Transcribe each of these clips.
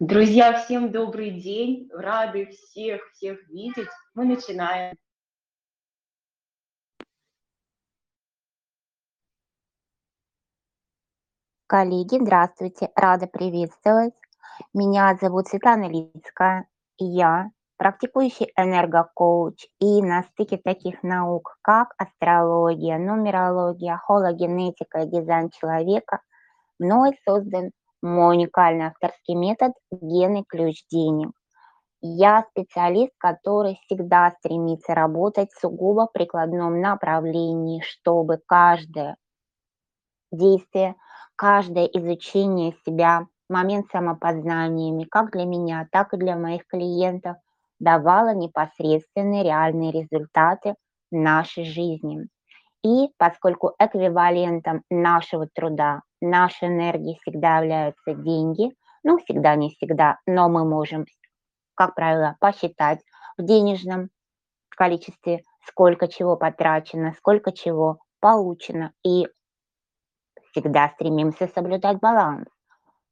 Друзья, всем добрый день. Рады всех-всех видеть. Мы начинаем. Коллеги, здравствуйте. Рада приветствовать. Меня зовут Светлана Лицкая. Я практикующий энергокоуч и на стыке таких наук, как астрология, нумерология, хологенетика и дизайн человека, мной создан мой уникальный авторский метод «Генный ключ денег». Я специалист, который всегда стремится работать в сугубо прикладном направлении, чтобы каждое действие, каждое изучение себя, момент самопознаниями, как для меня, так и для моих клиентов, давало непосредственные реальные результаты нашей жизни. И поскольку эквивалентом нашего труда, нашей энергии всегда являются деньги, ну, всегда, не всегда, но мы можем, как правило, посчитать в денежном количестве, сколько чего потрачено, сколько чего получено, и всегда стремимся соблюдать баланс.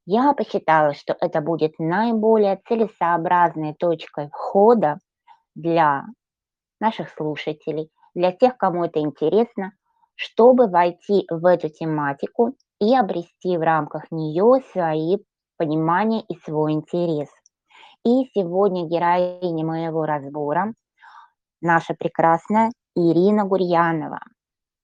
Я посчитала, что это будет наиболее целесообразной точкой входа для наших слушателей – для тех, кому это интересно, чтобы войти в эту тематику и обрести в рамках нее свои понимания и свой интерес. И сегодня героиня моего разбора наша прекрасная Ирина Гурьянова.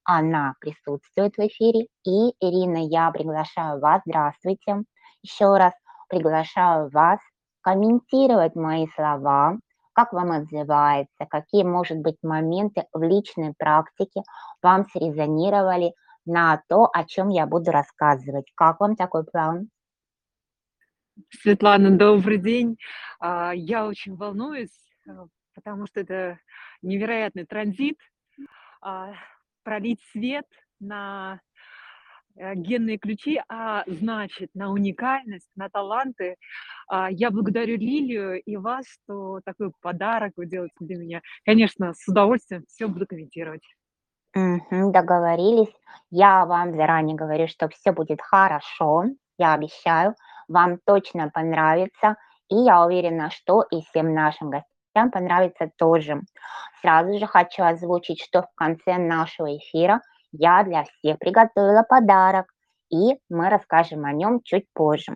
Она присутствует в эфире. И, Ирина, я приглашаю вас, здравствуйте, еще раз приглашаю вас комментировать мои слова, как вам отзывается, какие, может быть, моменты в личной практике вам срезонировали на то, о чем я буду рассказывать. Как вам такой план? Светлана, добрый день. А, я очень волнуюсь, э, потому что это невероятный транзит, а, пролить свет на генные ключи, а значит, на уникальность, на таланты. А, я благодарю Лилию и вас, что такой подарок вы делаете для меня. Конечно, с удовольствием все буду комментировать. Мгм, договорились. Я вам заранее говорю, что все будет хорошо. Я обещаю, вам точно понравится. И я уверена, что и всем нашим гостям понравится тоже. Сразу же хочу озвучить, что в конце нашего эфира я для всех приготовила подарок, и мы расскажем о нем чуть позже.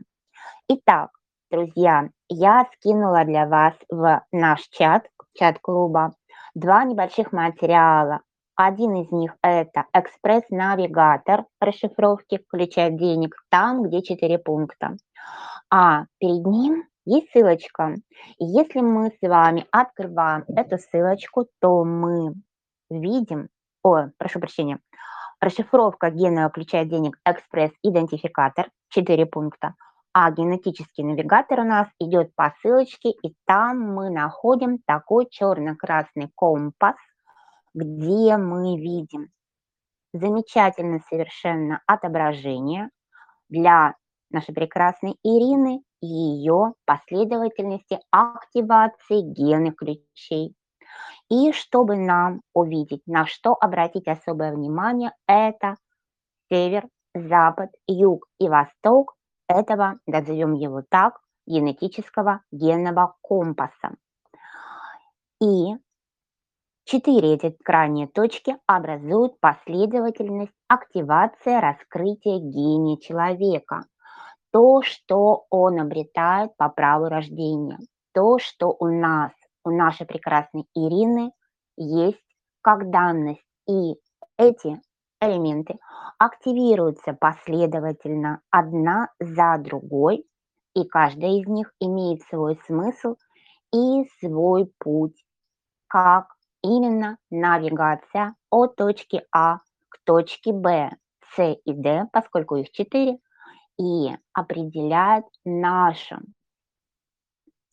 Итак, друзья, я скинула для вас в наш чат, чат клуба, два небольших материала. Один из них это экспресс-навигатор расшифровки ключа денег там, где четыре пункта. А перед ним есть ссылочка. И если мы с вами открываем эту ссылочку, то мы видим, о, прошу прощения, Расшифровка генного ключа денег экспресс-идентификатор, 4 пункта, а генетический навигатор у нас идет по ссылочке, и там мы находим такой черно-красный компас, где мы видим замечательное совершенно отображение для нашей прекрасной Ирины и ее последовательности активации генных ключей. И чтобы нам увидеть, на что обратить особое внимание, это север, запад, юг и восток этого, назовем его так, генетического генного компаса. И четыре эти крайние точки образуют последовательность активации раскрытия гения человека. То, что он обретает по праву рождения, то, что у нас у нашей прекрасной Ирины есть как данность, и эти элементы активируются последовательно одна за другой, и каждая из них имеет свой смысл и свой путь, как именно навигация от точки А к точке Б, С и Д, поскольку их четыре, и определяет нашу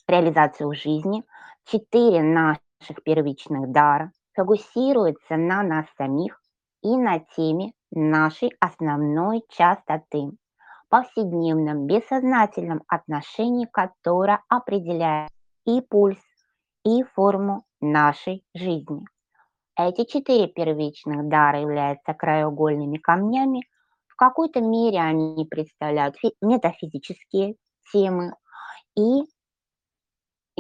реализацию жизни – четыре наших первичных дара фокусируются на нас самих и на теме нашей основной частоты, повседневном бессознательном отношении, которое определяет и пульс, и форму нашей жизни. Эти четыре первичных дара являются краеугольными камнями. В какой-то мере они представляют метафизические темы, И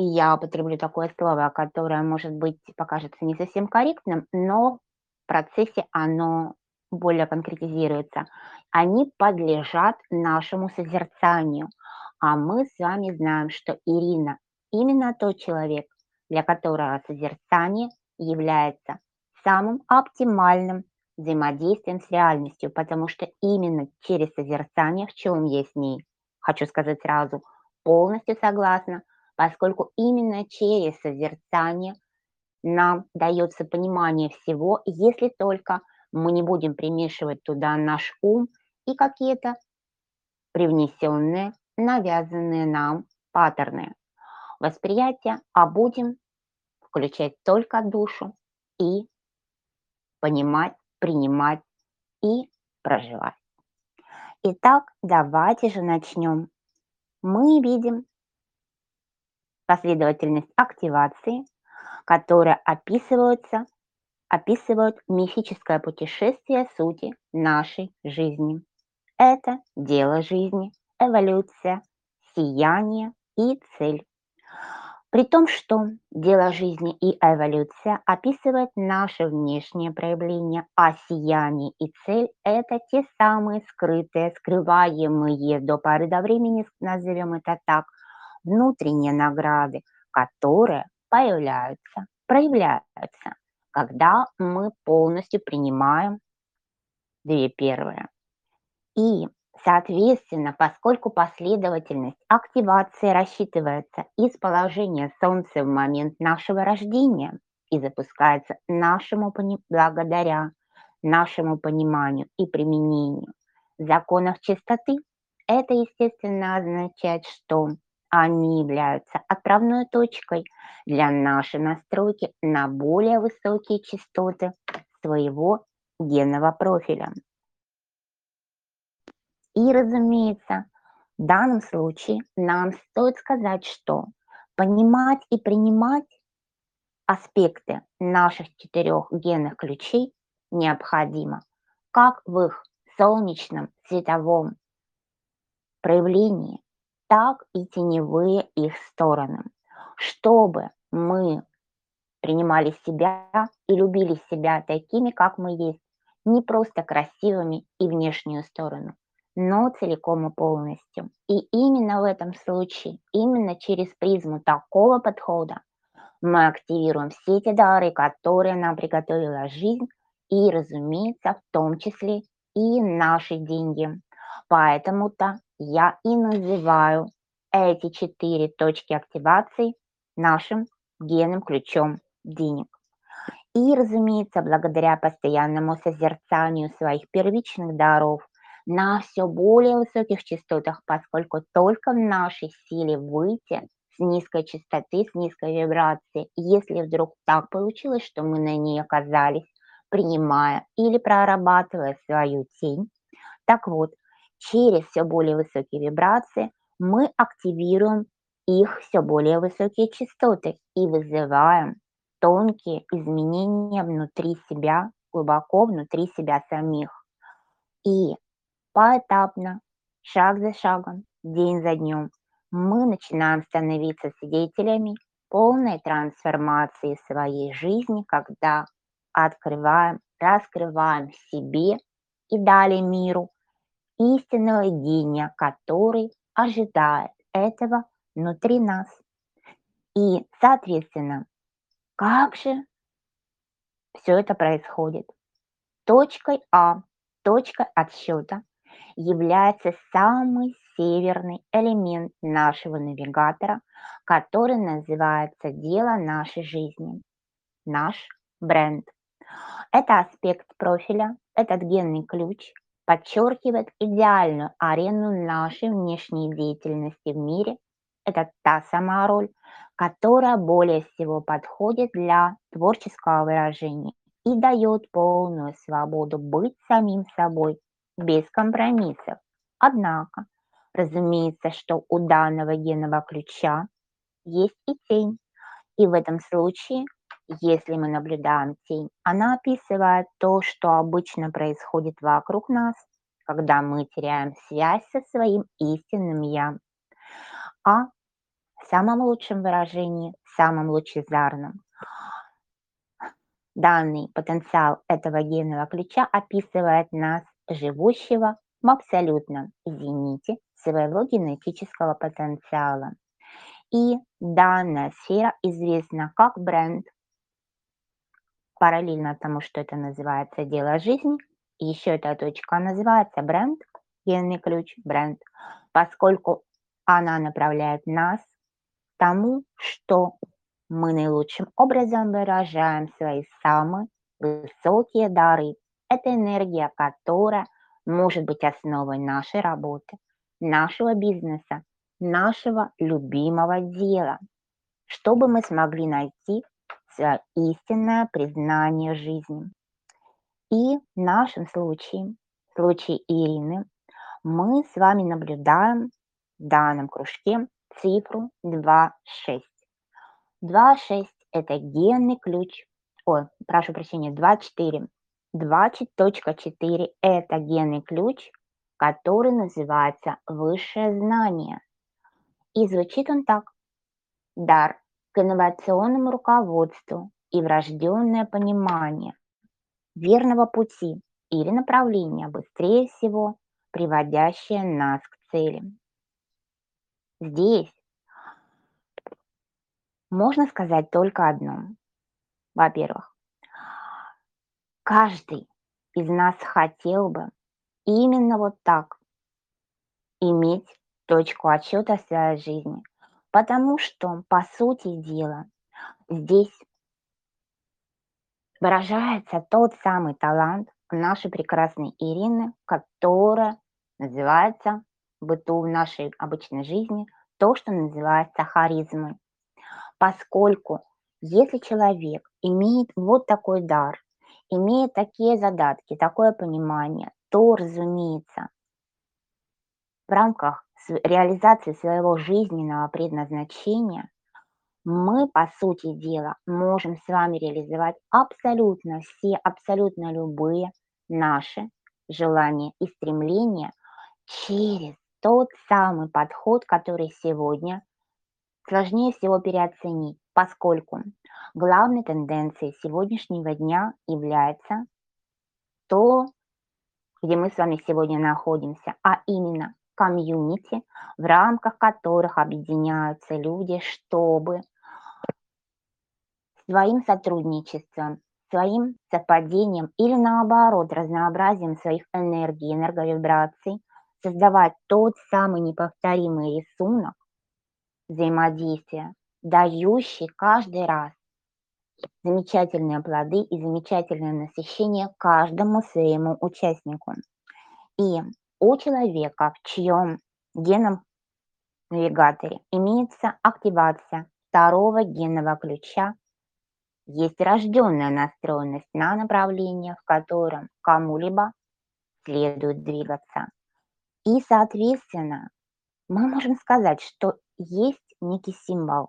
я употреблю такое слово, которое, может быть, покажется не совсем корректным, но в процессе оно более конкретизируется. Они подлежат нашему созерцанию. А мы с вами знаем, что Ирина именно тот человек, для которого созерцание является самым оптимальным взаимодействием с реальностью, потому что именно через созерцание, в чем я с ней, хочу сказать сразу, полностью согласна, поскольку именно через созерцание нам дается понимание всего, если только мы не будем примешивать туда наш ум и какие-то привнесенные, навязанные нам паттерны восприятия, а будем включать только душу и понимать, принимать и проживать. Итак, давайте же начнем. Мы видим последовательность активации, которая описывается, описывает мифическое путешествие сути нашей жизни. Это дело жизни, эволюция, сияние и цель. При том, что дело жизни и эволюция описывает наше внешнее проявление, а сияние и цель – это те самые скрытые, скрываемые до поры до времени, назовем это так, внутренние награды, которые появляются, проявляются, когда мы полностью принимаем две первые. И Соответственно, поскольку последовательность активации рассчитывается из положения Солнца в момент нашего рождения и запускается нашему благодаря нашему пониманию и применению законов чистоты, это, естественно, означает, что они являются отправной точкой для нашей настройки на более высокие частоты своего генного профиля. И, разумеется, в данном случае нам стоит сказать, что понимать и принимать аспекты наших четырех генных ключей необходимо как в их солнечном световом проявлении, так и теневые их стороны, чтобы мы принимали себя и любили себя такими, как мы есть, не просто красивыми и внешнюю сторону, но целиком и полностью. И именно в этом случае, именно через призму такого подхода мы активируем все эти дары, которые нам приготовила жизнь, и, разумеется, в том числе и наши деньги. Поэтому-то я и называю эти четыре точки активации нашим генным ключом денег. И, разумеется, благодаря постоянному созерцанию своих первичных даров, на все более высоких частотах, поскольку только в нашей силе выйти с низкой частоты, с низкой вибрации, если вдруг так получилось, что мы на ней оказались, принимая или прорабатывая свою тень. Так вот, через все более высокие вибрации мы активируем их все более высокие частоты и вызываем тонкие изменения внутри себя, глубоко внутри себя самих. И поэтапно, шаг за шагом, день за днем, мы начинаем становиться свидетелями полной трансформации своей жизни, когда открываем, раскрываем себе и далее миру истинного гения, который ожидает этого внутри нас. И, соответственно, как же все это происходит? Точкой А, точкой отсчета является самый северный элемент нашего навигатора, который называется «Дело нашей жизни», наш бренд. Это аспект профиля, этот генный ключ подчеркивает идеальную арену нашей внешней деятельности в мире. Это та самая роль, которая более всего подходит для творческого выражения и дает полную свободу быть самим собой без компромиссов. Однако, разумеется, что у данного генного ключа есть и тень. И в этом случае, если мы наблюдаем тень, она описывает то, что обычно происходит вокруг нас, когда мы теряем связь со своим истинным «я». А самом лучшем выражении, самом лучезарном. Данный потенциал этого генного ключа описывает нас, живущего в абсолютном зените своего генетического потенциала. И данная сфера известна как бренд. Параллельно тому, что это называется дело жизни, еще эта точка называется бренд, генный ключ, бренд, поскольку она направляет нас к тому, что мы наилучшим образом выражаем свои самые высокие дары. Это энергия, которая может быть основой нашей работы, нашего бизнеса, нашего любимого дела, чтобы мы смогли найти истинное признание жизни. И в нашем случае, в случае Ирины, мы с вами наблюдаем в данном кружке цифру 2,6. 2,6 – это генный ключ, ой, прошу прощения, 2,4. 20.4 – это генный ключ, который называется высшее знание. И звучит он так. Дар к инновационному руководству и врожденное понимание верного пути или направления, быстрее всего приводящее нас к цели. Здесь можно сказать только одно. Во-первых, каждый из нас хотел бы именно вот так иметь точку отсчета своей жизни, потому что, по сути дела, здесь выражается тот самый талант нашей прекрасной Ирины, которая называется в быту в нашей обычной жизни то, что называется харизмой. Поскольку если человек имеет вот такой дар, имеет такие задатки, такое понимание, то, разумеется, в рамках реализации своего жизненного предназначения мы, по сути дела, можем с вами реализовать абсолютно все, абсолютно любые наши желания и стремления через тот самый подход, который сегодня сложнее всего переоценить, поскольку главной тенденцией сегодняшнего дня является то, где мы с вами сегодня находимся, а именно комьюнити, в рамках которых объединяются люди, чтобы своим сотрудничеством, своим совпадением или наоборот разнообразием своих энергий, энерговибраций создавать тот самый неповторимый рисунок взаимодействия, дающий каждый раз замечательные плоды и замечательное насыщение каждому своему участнику. И у человека, в чьем геном навигаторе имеется активация второго генного ключа, есть рожденная настроенность на направление, в котором кому-либо следует двигаться. И, соответственно, мы можем сказать, что есть некий символ.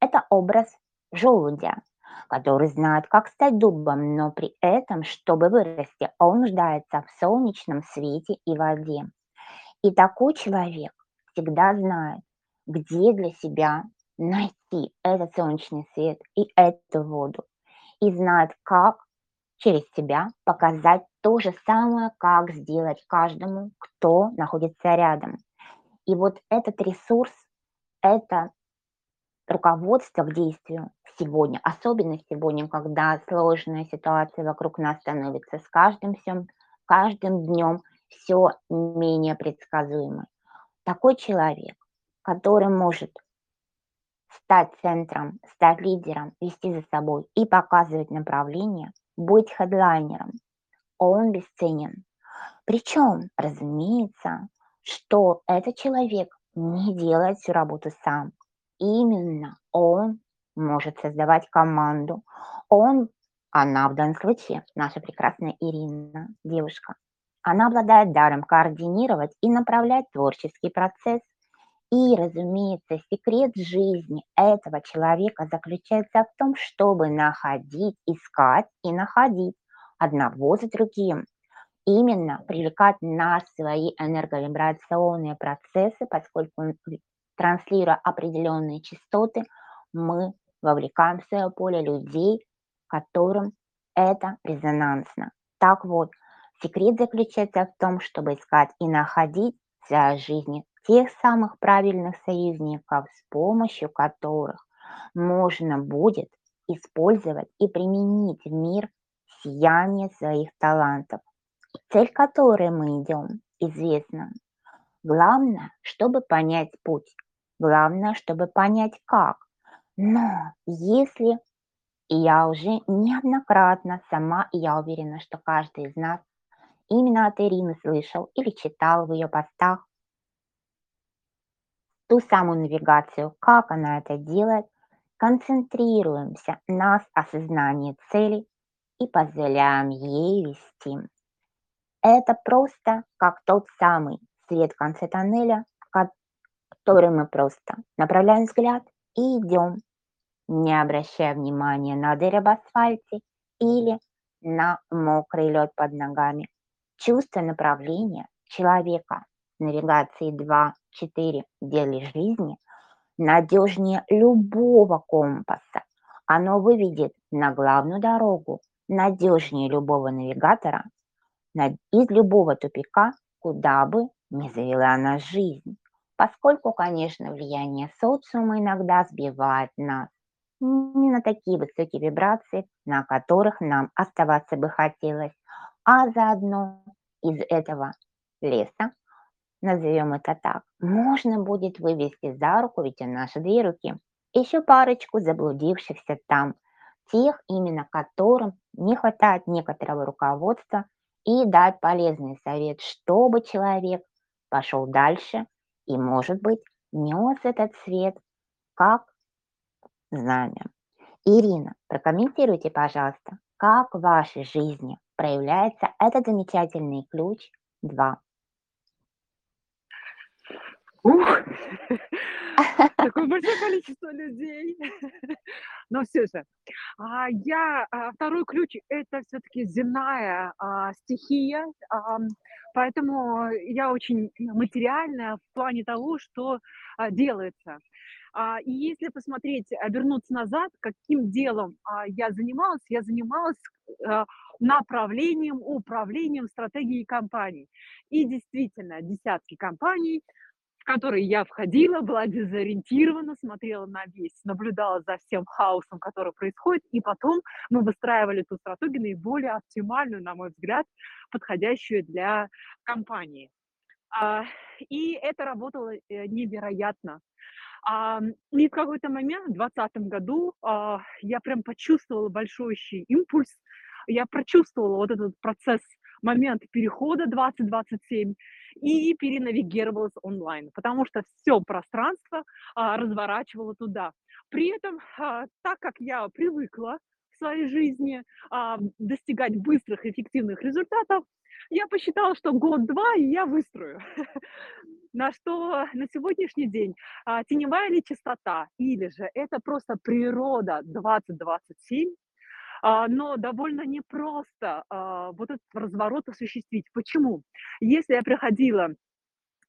Это образ желудя, который знает, как стать дубом, но при этом, чтобы вырасти, он нуждается в солнечном свете и воде. И такой человек всегда знает, где для себя найти этот солнечный свет и эту воду. И знает, как через себя показать то же самое, как сделать каждому, кто находится рядом. И вот этот ресурс, это руководство к действию сегодня, особенно сегодня, когда сложная ситуация вокруг нас становится с каждым всем, каждым днем все менее предсказуемой. Такой человек, который может стать центром, стать лидером, вести за собой и показывать направление, быть хедлайнером, он бесценен. Причем, разумеется, что этот человек не делает всю работу сам. Именно он может создавать команду. Он, она в данном случае, наша прекрасная Ирина, девушка, она обладает даром координировать и направлять творческий процесс. И, разумеется, секрет жизни этого человека заключается в том, чтобы находить, искать и находить одного за другим. Именно привлекать на свои энерговибрационные процессы, поскольку транслируя определенные частоты, мы вовлекаем в свое поле людей, которым это резонансно. Так вот, секрет заключается в том, чтобы искать и находить в своей жизни тех самых правильных союзников, с помощью которых можно будет использовать и применить в мир сияние своих талантов. Цель которой мы идем, известна. Главное, чтобы понять путь. Главное, чтобы понять как. Но если и я уже неоднократно сама, и я уверена, что каждый из нас именно от Ирины слышал или читал в ее постах ту самую навигацию, как она это делает, концентрируемся на осознании цели и позволяем ей вести. Это просто как тот самый свет в конце тоннеля, который мы просто направляем взгляд и идем, не обращая внимания на дыры в асфальте или на мокрый лед под ногами. Чувство направления человека навигации 2-4 деле жизни надежнее любого компаса. Оно выведет на главную дорогу надежнее любого навигатора из любого тупика, куда бы ни завела нас жизнь. Поскольку, конечно, влияние социума иногда сбивает нас не на такие высокие вибрации, на которых нам оставаться бы хотелось, а заодно из этого леса, назовем это так, можно будет вывести за руку, ведь у наши две руки, еще парочку заблудившихся там, тех именно которым не хватает некоторого руководства и дать полезный совет, чтобы человек пошел дальше и, может быть, нес этот свет как знамя. Ирина, прокомментируйте, пожалуйста, как в вашей жизни проявляется этот замечательный ключ 2. Ух, такое большое количество людей. Но все же, а, я, а, второй ключ– это все-таки земная а, стихия, поэтому я очень материальная в плане того, что делается. И если посмотреть, обернуться назад, каким делом я занималась, я занималась направлением, управлением стратегией компаний. И действительно, десятки компаний который я входила, была дезориентирована, смотрела на весь, наблюдала за всем хаосом, который происходит, и потом мы выстраивали ту стратегию наиболее оптимальную, на мой взгляд, подходящую для компании. А, и это работало э, невероятно. А, и в какой-то момент, в 2020 году, а, я прям почувствовала большой импульс, я прочувствовала вот этот процесс, момент перехода 2027, и перенавигировалась онлайн, потому что все пространство а, разворачивало туда. При этом, так как я привыкла в своей жизни достигать быстрых, эффективных результатов, я посчитала, что год-два, и я выстрою. На что на сегодняшний день а, теневая ли частота, или же это просто природа 2027, а, но довольно непросто а, вот этот разворот осуществить. Почему? Если я приходила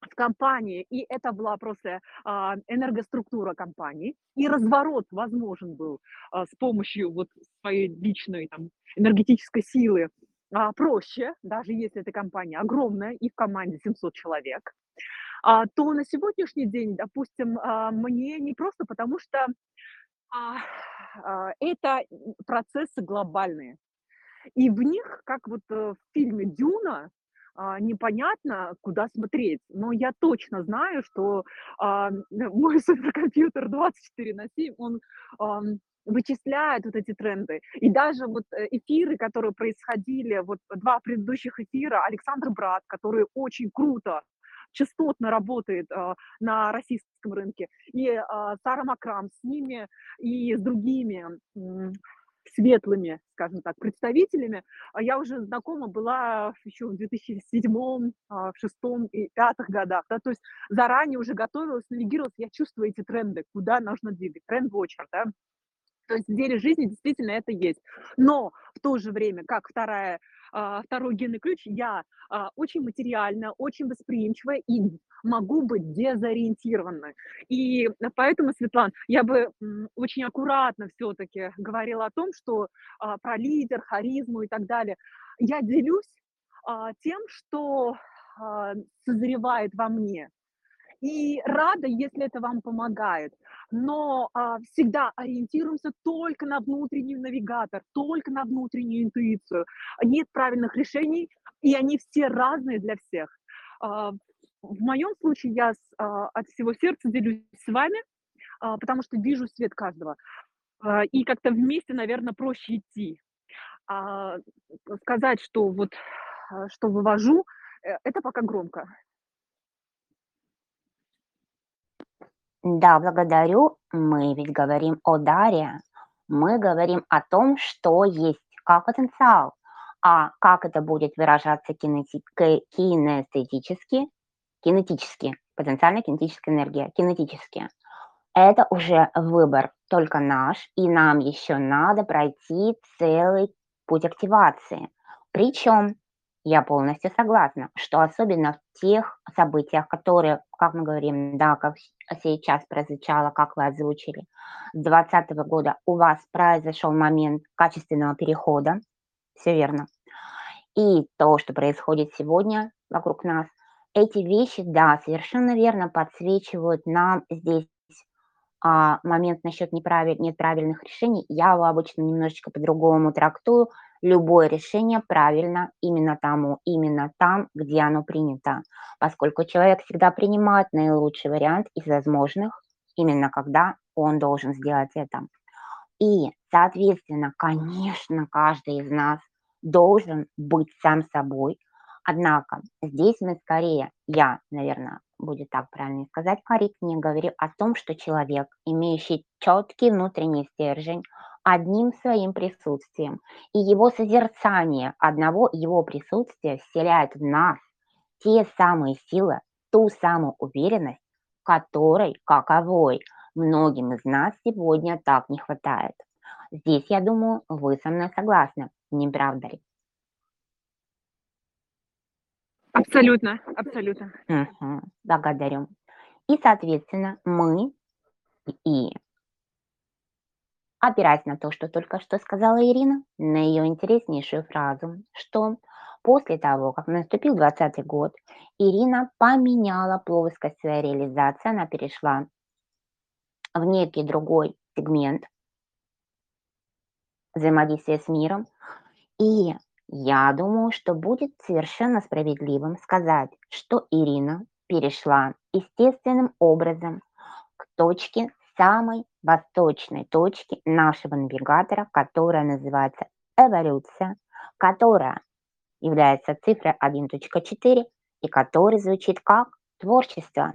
в компании, и это была просто а, энергоструктура компании, и разворот возможен был а, с помощью вот своей личной там, энергетической силы а, проще, даже если эта компания огромная, и в команде 700 человек, то на сегодняшний день, допустим, а, мне не просто потому, что а, а, это процессы глобальные. И в них, как вот э, в фильме «Дюна», а, непонятно, куда смотреть. Но я точно знаю, что мой суперкомпьютер 24 на 7, он вычисляет вот эти тренды. И даже вот э, эфиры, которые происходили, вот два предыдущих эфира, Александр Брат, который очень круто частотно работает а, на российском рынке, и а, Сара Макрам с ними и с другими светлыми, скажем так, представителями. А я уже знакома была еще в 2007, в 2006 и 2005 годах. Да, то есть заранее уже готовилась, навигировалась, я чувствую эти тренды, куда нужно двигать, тренд-вотчер, да. То есть в деле жизни действительно это есть. Но в то же время, как вторая а, второй генный ключ, я а, очень материальна, очень восприимчивая и могу быть дезориентированной. И поэтому, Светлана, я бы очень аккуратно все-таки говорила о том, что а, про лидер, харизму и так далее. Я делюсь тем, что созревает во мне. И рада, если это вам помогает. Но а, всегда ориентируемся только на внутренний навигатор, только на внутреннюю интуицию. Нет правильных решений, и они все разные для всех. А, в моем случае я с, а, от всего сердца делюсь с вами, а, потому что вижу свет каждого. А, и как-то вместе, наверное, проще идти. А, сказать, что вот а, что вывожу, э, это пока громко. Да, благодарю. Мы ведь говорим о даре. Мы говорим о том, что есть как потенциал. А как это будет выражаться кинети- ки- кинестетически, кинетически, потенциальная кинетическая энергия, кинетически. Это уже выбор только наш, и нам еще надо пройти целый путь активации. Причем я полностью согласна, что особенно в тех событиях, которые, как мы говорим, да, как сейчас прозвучало, как вы озвучили, с 2020 года у вас произошел момент качественного перехода, все верно. И то, что происходит сегодня вокруг нас, эти вещи, да, совершенно верно подсвечивают нам здесь а, момент насчет неправиль, неправильных решений. Я его обычно немножечко по-другому трактую – любое решение правильно именно тому, именно там, где оно принято, поскольку человек всегда принимает наилучший вариант из возможных, именно когда он должен сделать это. И, соответственно, конечно, каждый из нас должен быть сам собой, однако здесь мы скорее, я, наверное, будет так правильно сказать, корректнее говорю о том, что человек, имеющий четкий внутренний стержень, одним своим присутствием, и его созерцание одного его присутствия вселяет в нас те самые силы, ту самую уверенность, которой, каковой, многим из нас сегодня так не хватает. Здесь, я думаю, вы со мной согласны, не правда ли? Абсолютно, абсолютно. Угу, благодарю. И, соответственно, мы и опираясь на то, что только что сказала Ирина, на ее интереснейшую фразу, что после того, как наступил 20 год, Ирина поменяла плоскость своей реализации, она перешла в некий другой сегмент взаимодействия с миром. И я думаю, что будет совершенно справедливым сказать, что Ирина перешла естественным образом к точке самой восточной точки нашего навигатора, которая называется эволюция, которая является цифрой 1.4 и который звучит как творчество,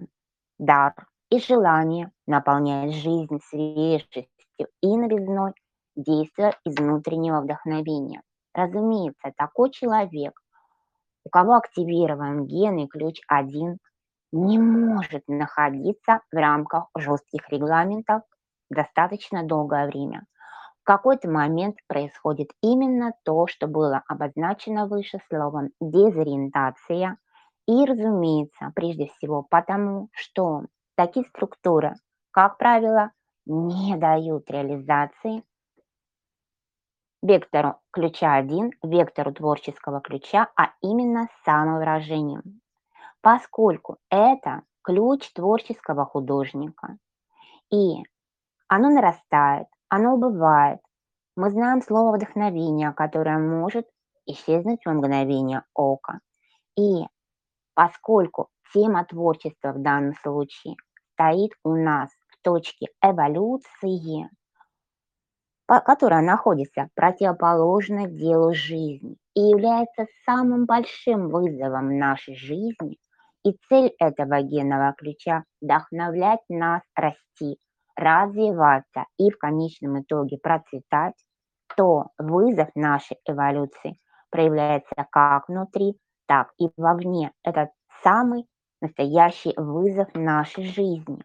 дар и желание наполнять жизнь свежестью и новизной, действия из внутреннего вдохновения. Разумеется, такой человек, у кого активирован генный ключ 1, не может находиться в рамках жестких регламентов достаточно долгое время. В какой-то момент происходит именно то, что было обозначено выше словом дезориентация. И, разумеется, прежде всего потому, что такие структуры, как правило, не дают реализации вектору ключа 1, вектору творческого ключа, а именно самовыражению поскольку это ключ творческого художника. И оно нарастает, оно убывает. Мы знаем слово вдохновение, которое может исчезнуть в мгновение ока. И поскольку тема творчества в данном случае стоит у нас в точке эволюции, которая находится противоположно делу жизни и является самым большим вызовом нашей жизни, и цель этого генного ключа – вдохновлять нас расти, развиваться и в конечном итоге процветать, то вызов нашей эволюции проявляется как внутри, так и вовне. Это самый настоящий вызов нашей жизни.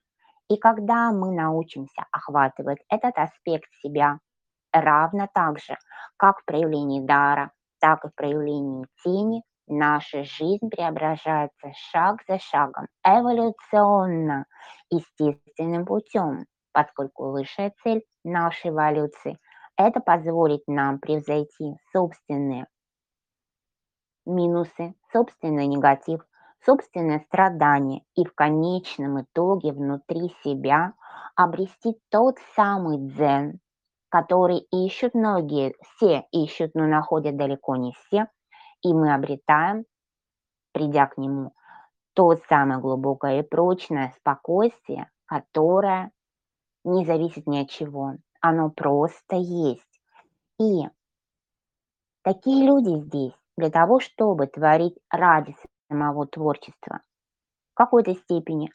И когда мы научимся охватывать этот аспект себя равно так же, как в проявлении дара, так и в проявлении тени наша жизнь преображается шаг за шагом, эволюционно, естественным путем, поскольку высшая цель нашей эволюции – это позволить нам превзойти собственные минусы, собственный негатив, собственное страдание и в конечном итоге внутри себя обрести тот самый дзен, который ищут многие, все ищут, но находят далеко не все, и мы обретаем, придя к нему, то самое глубокое и прочное спокойствие, которое не зависит ни от чего. Оно просто есть. И такие люди здесь для того, чтобы творить ради самого творчества в какой-то степени,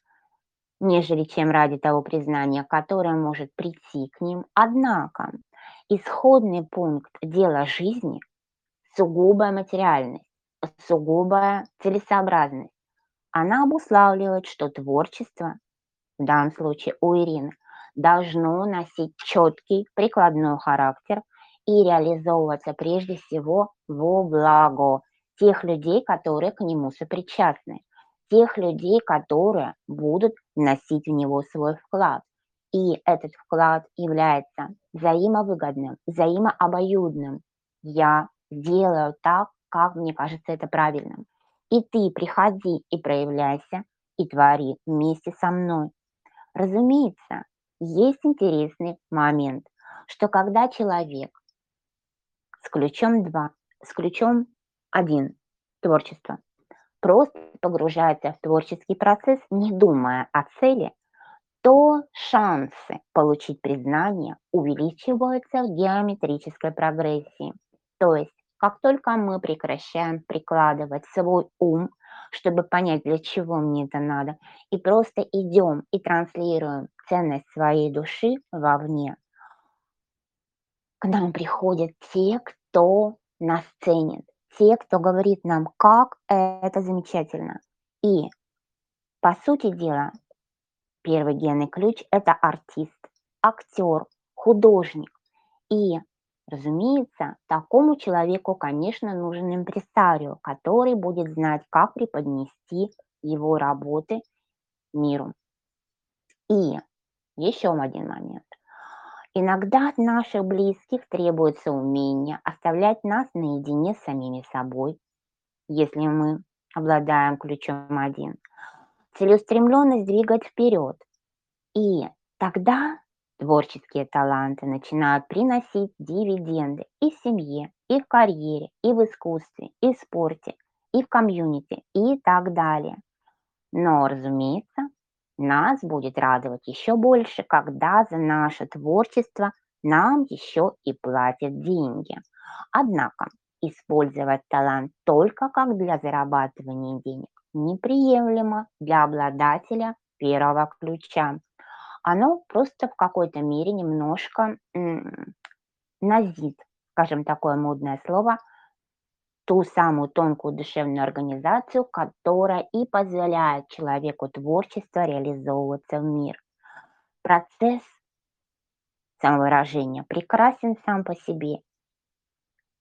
нежели чем ради того признания, которое может прийти к ним. Однако исходный пункт дела жизни – сугубая материальность, сугубая целесообразность. Она обуславливает, что творчество, в данном случае у Ирины, должно носить четкий прикладной характер и реализовываться прежде всего во благо тех людей, которые к нему сопричастны, тех людей, которые будут вносить в него свой вклад. И этот вклад является взаимовыгодным, взаимообоюдным. Я делаю так, как мне кажется это правильным. И ты приходи и проявляйся, и твори вместе со мной. Разумеется, есть интересный момент, что когда человек с ключом 2, с ключом 1, творчество, просто погружается в творческий процесс, не думая о цели, то шансы получить признание увеличиваются в геометрической прогрессии. То есть, как только мы прекращаем прикладывать свой ум, чтобы понять, для чего мне это надо, и просто идем и транслируем ценность своей души вовне, к нам приходят те, кто нас ценит, те, кто говорит нам, как это замечательно. И, по сути дела, первый генный ключ – это артист, актер, художник. И, разумеется, такому человеку, конечно, нужен импресарио, который будет знать, как преподнести его работы миру. И еще один момент. Иногда от наших близких требуется умение оставлять нас наедине с самими собой, если мы обладаем ключом один. Целеустремленность двигать вперед. И тогда творческие таланты начинают приносить дивиденды и в семье, и в карьере, и в искусстве, и в спорте, и в комьюнити, и так далее. Но, разумеется, нас будет радовать еще больше, когда за наше творчество нам еще и платят деньги. Однако использовать талант только как для зарабатывания денег неприемлемо для обладателя первого ключа. Оно просто в какой-то мере немножко назит, скажем такое модное слово – ту самую тонкую душевную организацию, которая и позволяет человеку творчества реализовываться в мир. Процесс самовыражения прекрасен сам по себе,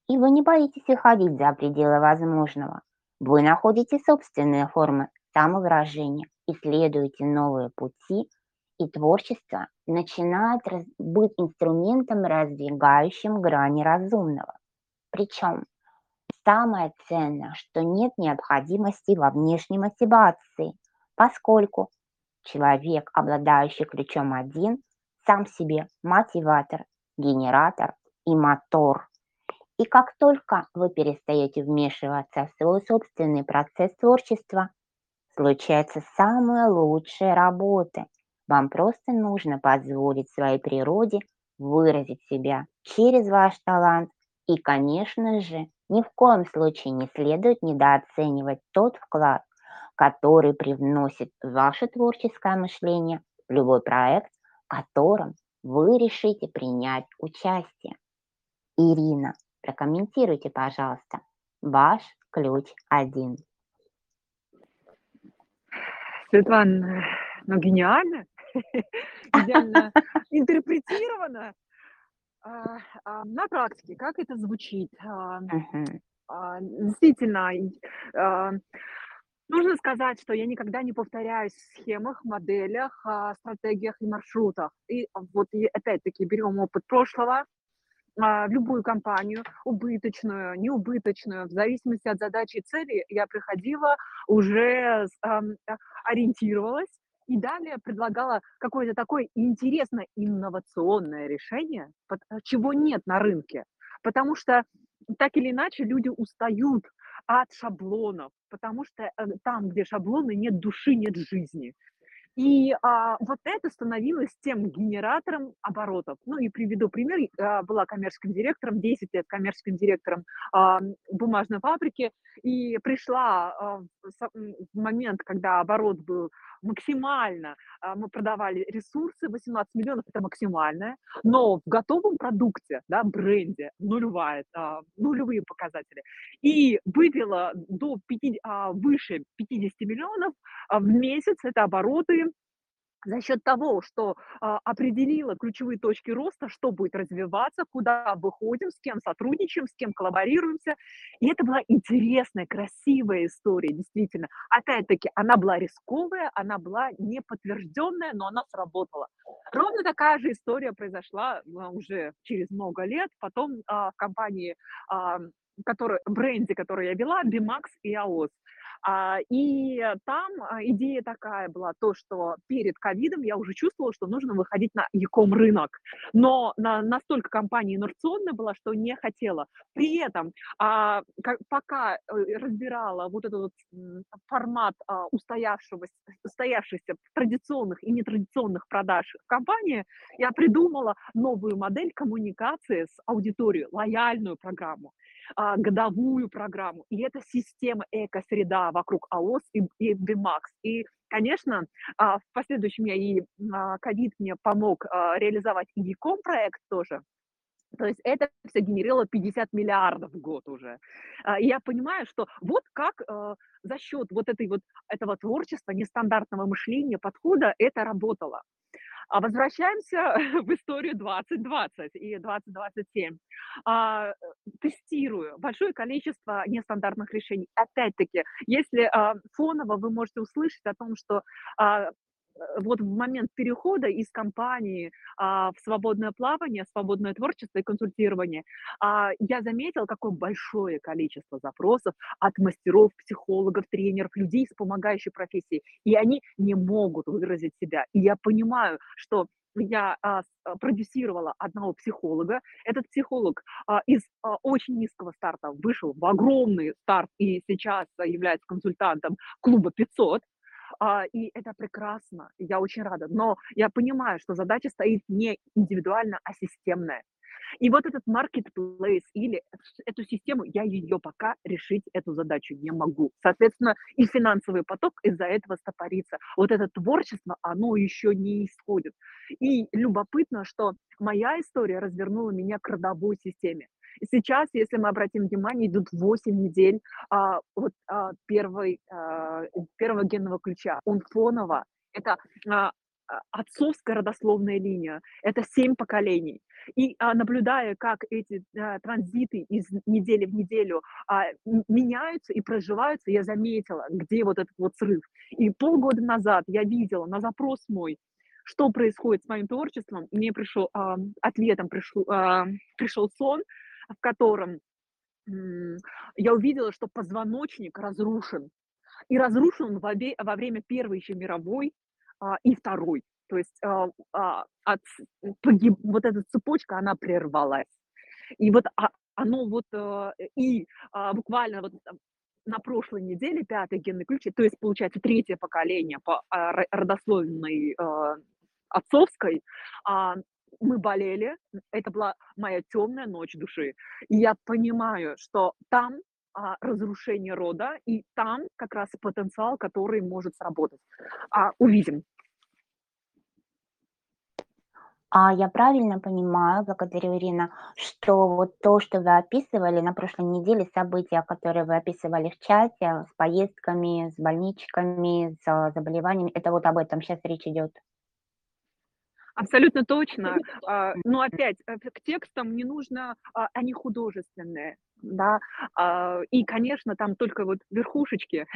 и вы не боитесь выходить за пределы возможного. Вы находите собственные формы самовыражения, исследуете новые пути, и творчество начинает быть инструментом, раздвигающим грани разумного. Причем Самое ценное, что нет необходимости во внешней мотивации, поскольку человек, обладающий ключом один, сам себе мотиватор, генератор и мотор. И как только вы перестаете вмешиваться в свой собственный процесс творчества, случается самая лучшая работа. Вам просто нужно позволить своей природе выразить себя через ваш талант и, конечно же, ни в коем случае не следует недооценивать тот вклад, который привносит ваше творческое мышление в любой проект, в котором вы решите принять участие. Ирина, прокомментируйте, пожалуйста, ваш ключ один. Светлана, ну гениально, идеально интерпретировано. А, а, на практике, как это звучит? А, действительно, нужно сказать, что я никогда не повторяюсь в схемах, моделях, стратегиях и маршрутах. И вот и опять-таки берем опыт прошлого, любую компанию, убыточную, неубыточную, в зависимости от задачи и цели, я приходила, уже ориентировалась и далее предлагала какое-то такое интересное инновационное решение, чего нет на рынке. Потому что так или иначе люди устают от шаблонов, потому что э, там, где шаблоны, нет души, нет жизни. И а, вот это становилось тем генератором оборотов. Ну и приведу пример. А, была коммерческим директором, 10 лет коммерческим директором а, бумажной фабрики, и пришла а, в момент, когда оборот был максимально, а, мы продавали ресурсы, 18 миллионов это максимальное, но в готовом продукте, да, бренде, нулевая, а, нулевые показатели, и вывела до 50, а, выше 50 миллионов в месяц, это обороты за счет того, что а, определила ключевые точки роста, что будет развиваться, куда выходим, с кем сотрудничаем, с кем коллаборируемся. И это была интересная, красивая история, действительно. Опять-таки, она была рисковая, она была неподтвержденная, но она сработала. Ровно такая же история произошла а, уже через много лет. Потом а, в компании, а, который, бренде, который я вела, Bimax и AOS. А, и там а, идея такая была, то, что перед ковидом я уже чувствовала, что нужно выходить на яком рынок. Но на, настолько компания инерционная была, что не хотела. При этом, а, пока э, разбирала вот этот вот формат устоявшегося, устоявшихся традиционных и нетрадиционных продаж в компании, я придумала новую модель коммуникации с аудиторией, лояльную программу а, годовую программу. И это система экосреда вокруг АОС и, и BMAX. И, конечно, а, в последующем я и а, ковид мне помог а, реализовать и Яком проект тоже. То есть это все генерировало 50 миллиардов в год уже. А, и я понимаю, что вот как э, за счет вот этой вот этого творчества, нестандартного мышления, подхода это работало. А возвращаемся в историю 2020 и 2027. А, тестирую большое количество нестандартных решений. Опять-таки, если а, фоново вы можете услышать о том, что а, Э, вот в момент перехода из компании а, в свободное плавание, свободное творчество и консультирование, а, я заметила, какое большое количество запросов от мастеров, психологов, тренеров, людей с помогающей профессией, и они не могут выразить себя. И я понимаю, что я а, а, продюсировала одного психолога. Этот психолог а, из а, очень низкого старта вышел в огромный старт и сейчас является консультантом клуба 500. А, и это прекрасно, я очень рада. Но я понимаю, что задача стоит не индивидуально, а системная. И вот этот marketplace или эту систему, я ее пока решить, эту задачу не могу. Соответственно, и финансовый поток из-за этого стопорится. Вот это творчество, оно еще не исходит. И любопытно, что моя история развернула меня к родовой системе. Сейчас, если мы обратим внимание, идут 8 недель а, вот, а, первой, а, первого генного ключа. Он фоново. Это а отцовская родословная линия. Это семь поколений. И а, наблюдая, как эти а, транзиты из недели в неделю а, меняются и проживаются, я заметила, где вот этот вот срыв. И полгода назад я видела на запрос мой, что происходит с моим творчеством. Мне пришел а, ответом пришел, а, пришел сон, в котором я увидела, что позвоночник разрушен. И разрушен во, во время Первой еще мировой а, и Второй. То есть а, а, от, погиб, вот эта цепочка, она прервалась. И вот а, оно вот, а, и а, буквально вот на прошлой неделе пятый генный ключ, то есть, получается, третье поколение по а, родословной а, отцовской, а, мы болели, это была моя темная ночь души. И я понимаю, что там а, разрушение рода, и там как раз потенциал, который может сработать. А, увидим. А я правильно понимаю, благодарю Ирина, что вот то, что вы описывали на прошлой неделе, события, которые вы описывали в чате, с поездками, с больничками, с заболеваниями, это вот об этом сейчас речь идет? Абсолютно точно. А, но опять, э, к текстам не нужно, а, они художественные. да, а, и, конечно, там только вот верхушечки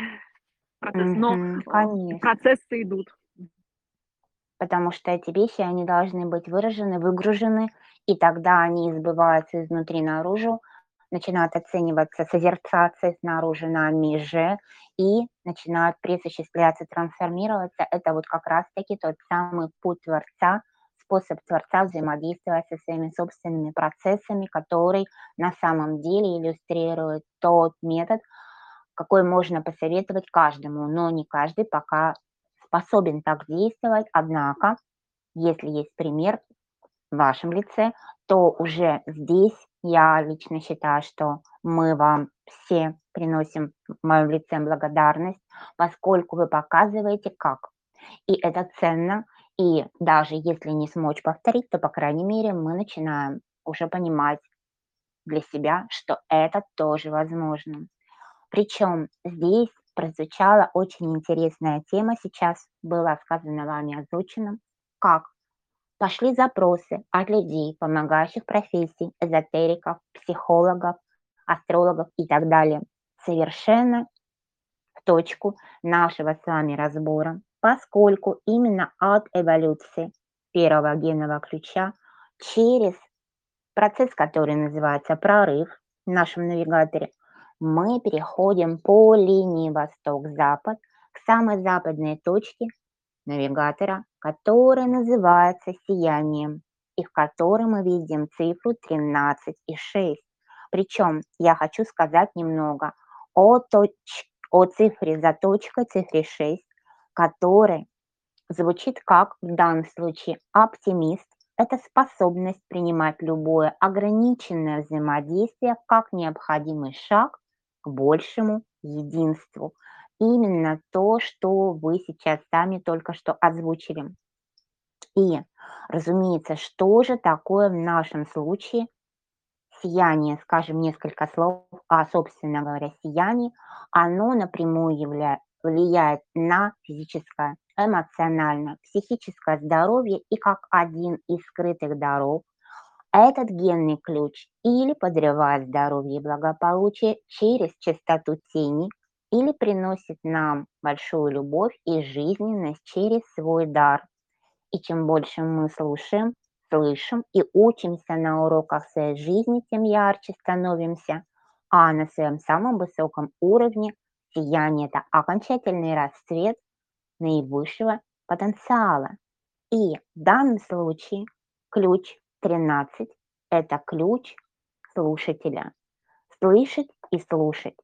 процесс, но Конечно. процессы идут. Потому что эти вещи, они должны быть выражены, выгружены, и тогда они сбываются изнутри наружу, начинают оцениваться, созерцаться снаружи нами же, и начинают присуществляться, трансформироваться. Это вот как раз-таки тот самый путь Творца, способ Творца взаимодействовать со своими собственными процессами, который на самом деле иллюстрирует тот метод, какой можно посоветовать каждому, но не каждый пока способен так действовать. Однако, если есть пример в вашем лице, то уже здесь я лично считаю, что мы вам все приносим в моем лице благодарность, поскольку вы показываете как. И это ценно, и даже если не смочь повторить, то, по крайней мере, мы начинаем уже понимать для себя, что это тоже возможно. Причем здесь прозвучала очень интересная тема, сейчас была сказана вами, озвучена, как пошли запросы от людей, помогающих профессий, эзотериков, психологов, астрологов и так далее. Совершенно в точку нашего с вами разбора, поскольку именно от эволюции первого генного ключа через процесс, который называется прорыв в нашем навигаторе, мы переходим по линии восток-запад к самой западной точке навигатора, которая называется сиянием, и в которой мы видим цифру 13 и 6. Причем я хочу сказать немного о, точ... о цифре за точкой, цифре 6, которая звучит как в данном случае оптимист, это способность принимать любое ограниченное взаимодействие как необходимый шаг к большему единству. Именно то, что вы сейчас сами только что озвучили. И, разумеется, что же такое в нашем случае сияние, скажем несколько слов, а, собственно говоря, сияние, оно напрямую являет, влияет на физическое, эмоциональное, психическое здоровье и как один из скрытых даров этот генный ключ или подрывает здоровье и благополучие через частоту тени, или приносит нам большую любовь и жизненность через свой дар. И чем больше мы слушаем, слышим и учимся на уроках своей жизни, тем ярче становимся, а на своем самом высоком уровне сияние – это окончательный расцвет наивысшего потенциала. И в данном случае ключ 13 – это ключ слушателя. Слышать и слушать.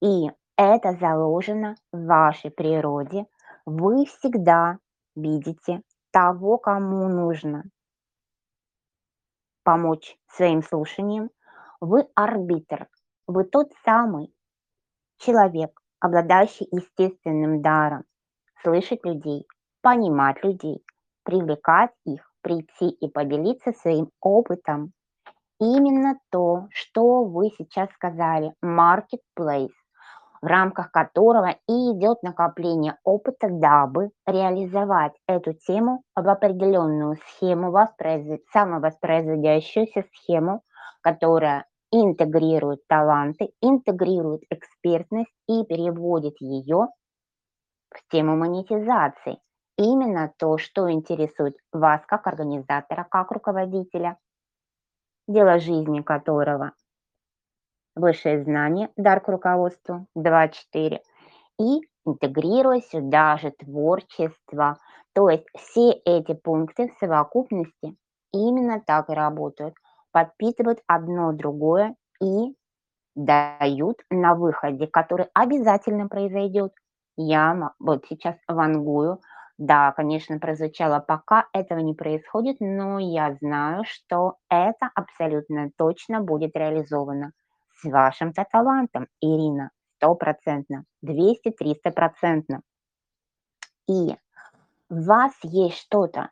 И это заложено в вашей природе. Вы всегда видите того, кому нужно помочь своим слушанием. Вы арбитр. Вы тот самый человек, обладающий естественным даром слышать людей, понимать людей, привлекать их, прийти и поделиться своим опытом. Именно то, что вы сейчас сказали, marketplace, в рамках которого и идет накопление опыта, дабы реализовать эту тему в определенную схему, воспроизвед... самовоспроизводящуюся схему, которая интегрирует таланты, интегрирует экспертность и переводит ее в тему монетизации. Именно то, что интересует вас как организатора, как руководителя, дело жизни которого высшее знание, дар к руководству 2.4 и интегрируя сюда же творчество. То есть все эти пункты в совокупности именно так и работают, подпитывают одно другое и дают на выходе, который обязательно произойдет. Я вот сейчас вангую, да, конечно, прозвучало, пока этого не происходит, но я знаю, что это абсолютно точно будет реализовано с вашим-то талантом, Ирина, стопроцентно, 200-300 процентно. И в вас есть что-то,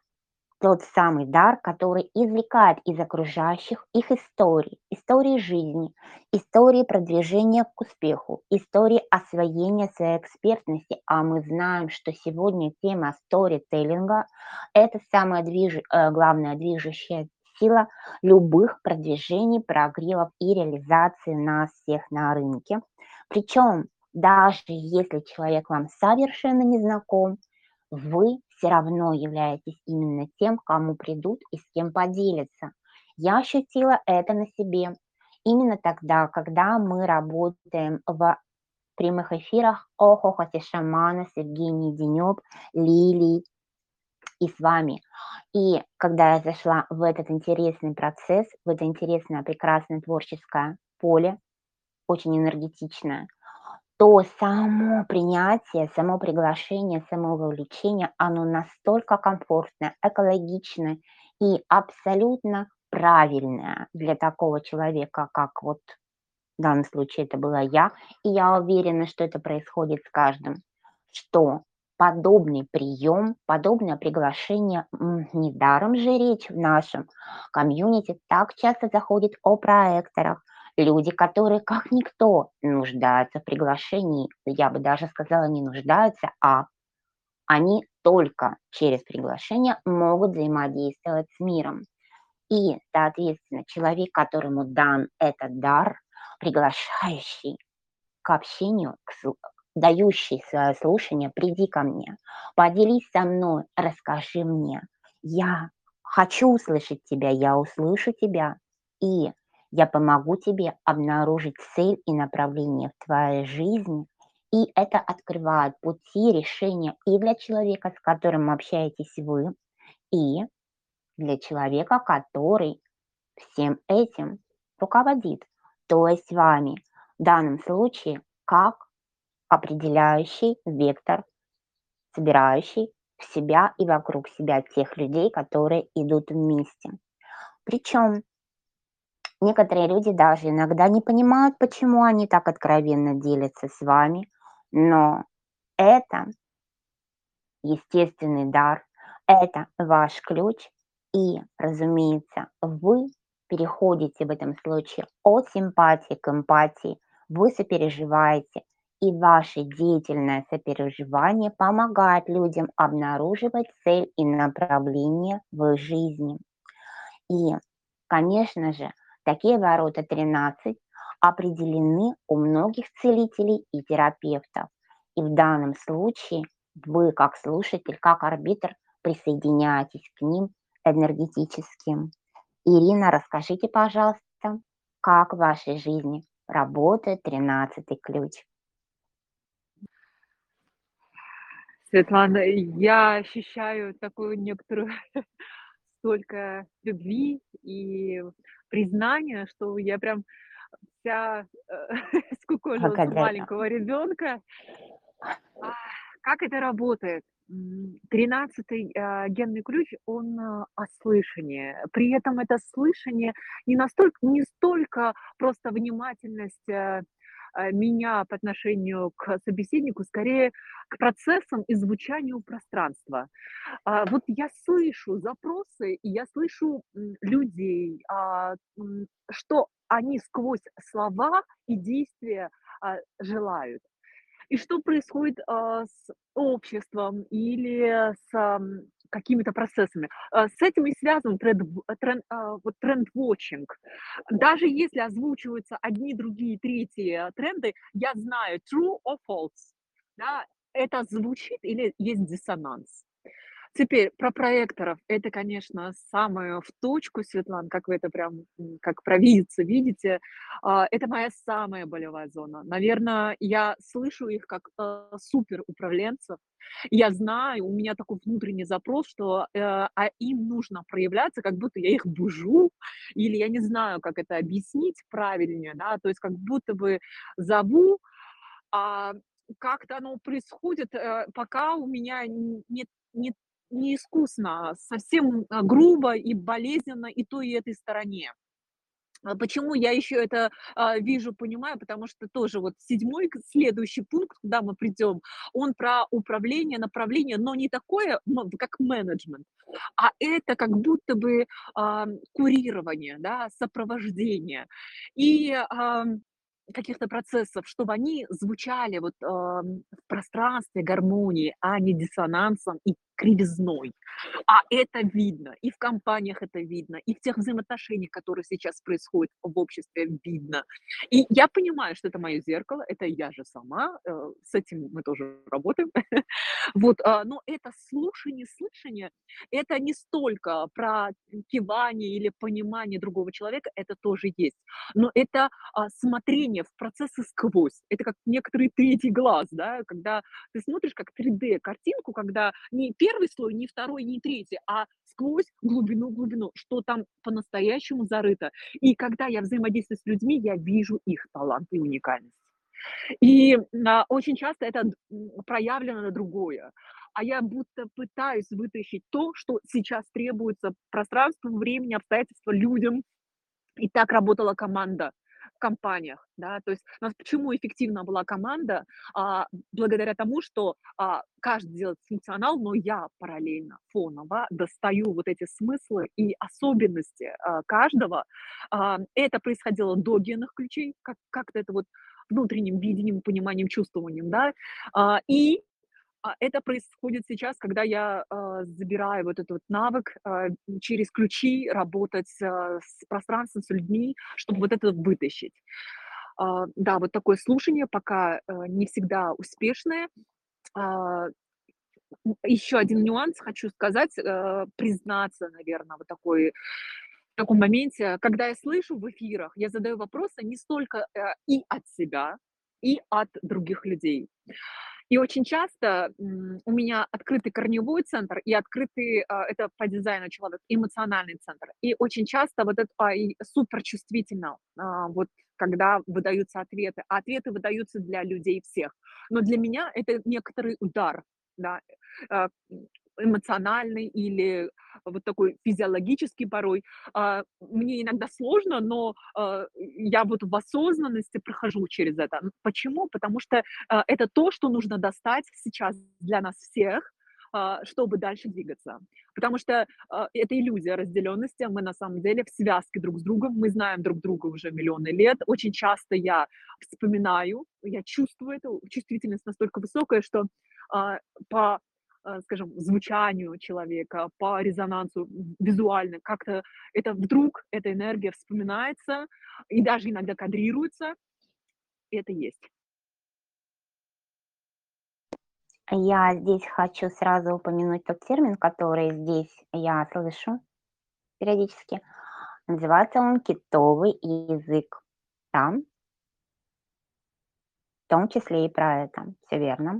тот самый дар, который извлекает из окружающих их истории, истории жизни, истории продвижения к успеху, истории освоения своей экспертности. А мы знаем, что сегодня тема сторителлинга – это самая движ... Э, главная движущая сила любых продвижений, прогревов и реализации нас всех на рынке. Причем даже если человек вам совершенно не знаком, вы все равно являетесь именно тем, кому придут и с кем поделятся. Я ощутила это на себе именно тогда, когда мы работаем в прямых эфирах Охохоти Шамана с Евгенией Денёк, Лилией и с вами. И когда я зашла в этот интересный процесс, в это интересное, прекрасное творческое поле, очень энергетичное, то само принятие, само приглашение, само вовлечение, оно настолько комфортное, экологичное и абсолютно правильное для такого человека, как вот в данном случае это была я, и я уверена, что это происходит с каждым, что подобный прием, подобное приглашение, недаром же речь в нашем комьюнити так часто заходит о проекторах, люди, которые как никто нуждаются в приглашении, я бы даже сказала, не нуждаются, а они только через приглашение могут взаимодействовать с миром. И, соответственно, человек, которому дан этот дар, приглашающий к общению, к, дающий свое слушание, приди ко мне, поделись со мной, расскажи мне. Я хочу услышать тебя, я услышу тебя. И я помогу тебе обнаружить цель и направление в твоей жизни, и это открывает пути решения и для человека, с которым общаетесь вы, и для человека, который всем этим руководит, то есть вами. В данном случае как определяющий вектор, собирающий в себя и вокруг себя тех людей, которые идут вместе. Причем Некоторые люди даже иногда не понимают, почему они так откровенно делятся с вами, но это естественный дар, это ваш ключ, и, разумеется, вы переходите в этом случае от симпатии к эмпатии, вы сопереживаете, и ваше деятельное сопереживание помогает людям обнаруживать цель и направление в их жизни. И, конечно же, Такие ворота 13 определены у многих целителей и терапевтов. И в данном случае вы, как слушатель, как арбитр, присоединяетесь к ним энергетически. Ирина, расскажите, пожалуйста, как в вашей жизни работает 13 ключ? Светлана, я ощущаю такую некоторую столько любви и признания, что я прям вся э, скукожилась маленького ребенка. А, как это работает? Тринадцатый э, генный ключ, он э, о слышании. При этом это слышание не настолько, не столько просто внимательность Э, меня по отношению к собеседнику скорее к процессам и звучанию пространства. А, вот я слышу запросы, и я слышу людей, а, что они сквозь слова и действия а, желают. И что происходит с обществом или с какими-то процессами. А, с этим и связан тренд, тренд, а, вот тренд-вотчинг. Даже если озвучиваются одни, другие, третьи тренды, я знаю true or false. Да, это звучит или есть диссонанс. Теперь про проекторов. Это, конечно, самое в точку, Светлана, как вы это прям, как провидица видите. А, это моя самая болевая зона. Наверное, я слышу их как э, супер управленцев. Я знаю, у меня такой внутренний запрос, что э, а им нужно проявляться, как будто я их бужу, или я не знаю, как это объяснить правильнее, да, то есть как будто бы зову, а как-то оно происходит, э, пока у меня нет не искусно, а совсем а, грубо и болезненно и той, и этой стороне. А почему я еще это а, вижу, понимаю, потому что тоже вот седьмой следующий пункт, куда мы придем, он про управление, направление, но не такое, как менеджмент, а это как будто бы а, курирование, да, сопровождение. И а, каких-то процессов, чтобы они звучали вот в пространстве гармонии, а не диссонансом и кривизной. А это видно, и в компаниях это видно, и в тех взаимоотношениях, которые сейчас происходят в обществе, видно. И я понимаю, что это мое зеркало, это я же сама, э, с этим мы тоже работаем. Вот, а, но это слушание, слышание, это не столько про кивание или понимание другого человека, это тоже есть, но это а, смотрение в процессы сквозь. Это как некоторый третий глаз, да, когда ты смотришь как 3D-картинку, когда не первый слой, не второй, не третий, а сквозь глубину, глубину, что там по-настоящему зарыто. И когда я взаимодействую с людьми, я вижу их талант и уникальность. И а, очень часто это проявлено на другое. А я будто пытаюсь вытащить то, что сейчас требуется пространству, времени, обстоятельства, людям. И так работала команда компаниях, да, то есть у нас почему эффективна была команда, а, благодаря тому, что а, каждый делает функционал, но я параллельно фоново достаю вот эти смыслы и особенности а, каждого. А, это происходило до генных ключей, как, как-то это вот внутренним видением, пониманием, чувствованием, да, а, и а, это происходит сейчас, когда я э, забираю вот этот вот навык э, через ключи работать э, с пространством, с людьми, чтобы вот это вытащить. Э, да, вот такое слушание пока э, не всегда успешное. Э, еще один нюанс хочу сказать, э, признаться, наверное, вот такой в таком моменте, когда я слышу в эфирах, я задаю вопросы не столько э, и от себя, и от других людей. И очень часто у меня открытый корневой центр и открытый, а, это по дизайну человек, эмоциональный центр. И очень часто вот это суперчувствительно, а, вот когда выдаются ответы. А ответы выдаются для людей всех. Но для меня это некоторый удар, да, эмоциональный или вот такой физиологический порой. А, мне иногда сложно, но а, я вот в осознанности прохожу через это. Почему? Потому что а, это то, что нужно достать сейчас для нас всех, чтобы дальше двигаться. Потому что это иллюзия разделенности, мы на самом деле в связке друг с другом, мы знаем друг друга уже миллионы лет. Очень часто я вспоминаю, я чувствую эту чувствительность настолько высокая, что по скажем, звучанию человека, по резонансу визуально, как-то это вдруг, эта энергия вспоминается и даже иногда кадрируется, это есть. Я здесь хочу сразу упомянуть тот термин, который здесь я слышу периодически. Называется он китовый язык. Там, в том числе и про это. Все верно.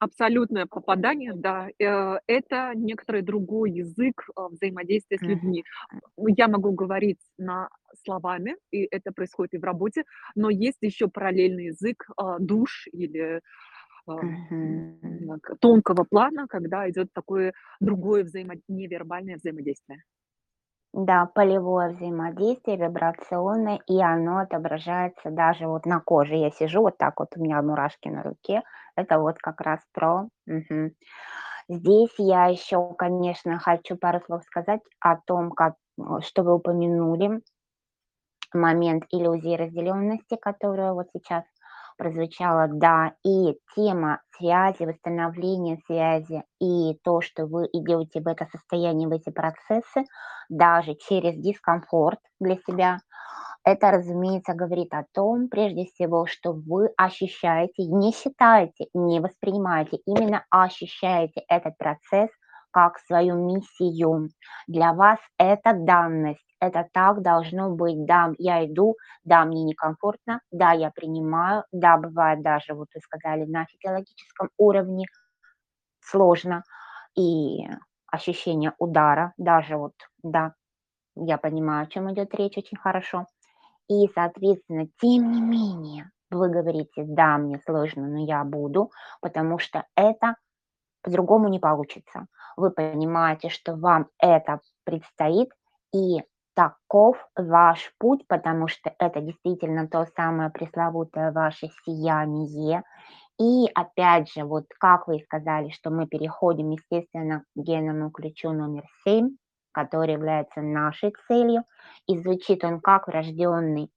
Абсолютное попадание, да. Э, это некоторый другой язык э, взаимодействия с людьми. Я могу говорить на словами, и это происходит и в работе, но есть еще параллельный язык а, душ или тонкого плана, когда идет такое другое взаимо... невербальное взаимодействие. Да, полевое взаимодействие, вибрационное, и оно отображается даже вот на коже. Я сижу вот так вот, у меня мурашки на руке. Это вот как раз про... Мгм. Здесь я еще, конечно, хочу пару слов сказать о том, как, что вы упомянули, момент иллюзии разделенности, которая вот сейчас прозвучала, да, и тема связи, восстановления связи и то, что вы идете в это состояние, в эти процессы, даже через дискомфорт для себя, это, разумеется, говорит о том, прежде всего, что вы ощущаете, не считаете, не воспринимаете, именно ощущаете этот процесс как свою миссию. Для вас это данность, это так должно быть. Да, я иду, да, мне некомфортно, да, я принимаю, да, бывает даже, вот вы сказали, на физиологическом уровне сложно. И ощущение удара, даже вот, да, я понимаю, о чем идет речь очень хорошо. И, соответственно, тем не менее, вы говорите, да, мне сложно, но я буду, потому что это по-другому не получится. Вы понимаете, что вам это предстоит, и таков ваш путь, потому что это действительно то самое пресловутое ваше сияние. И опять же, вот как вы сказали, что мы переходим, естественно, к генному ключу номер 7, который является нашей целью, и звучит он как врожденный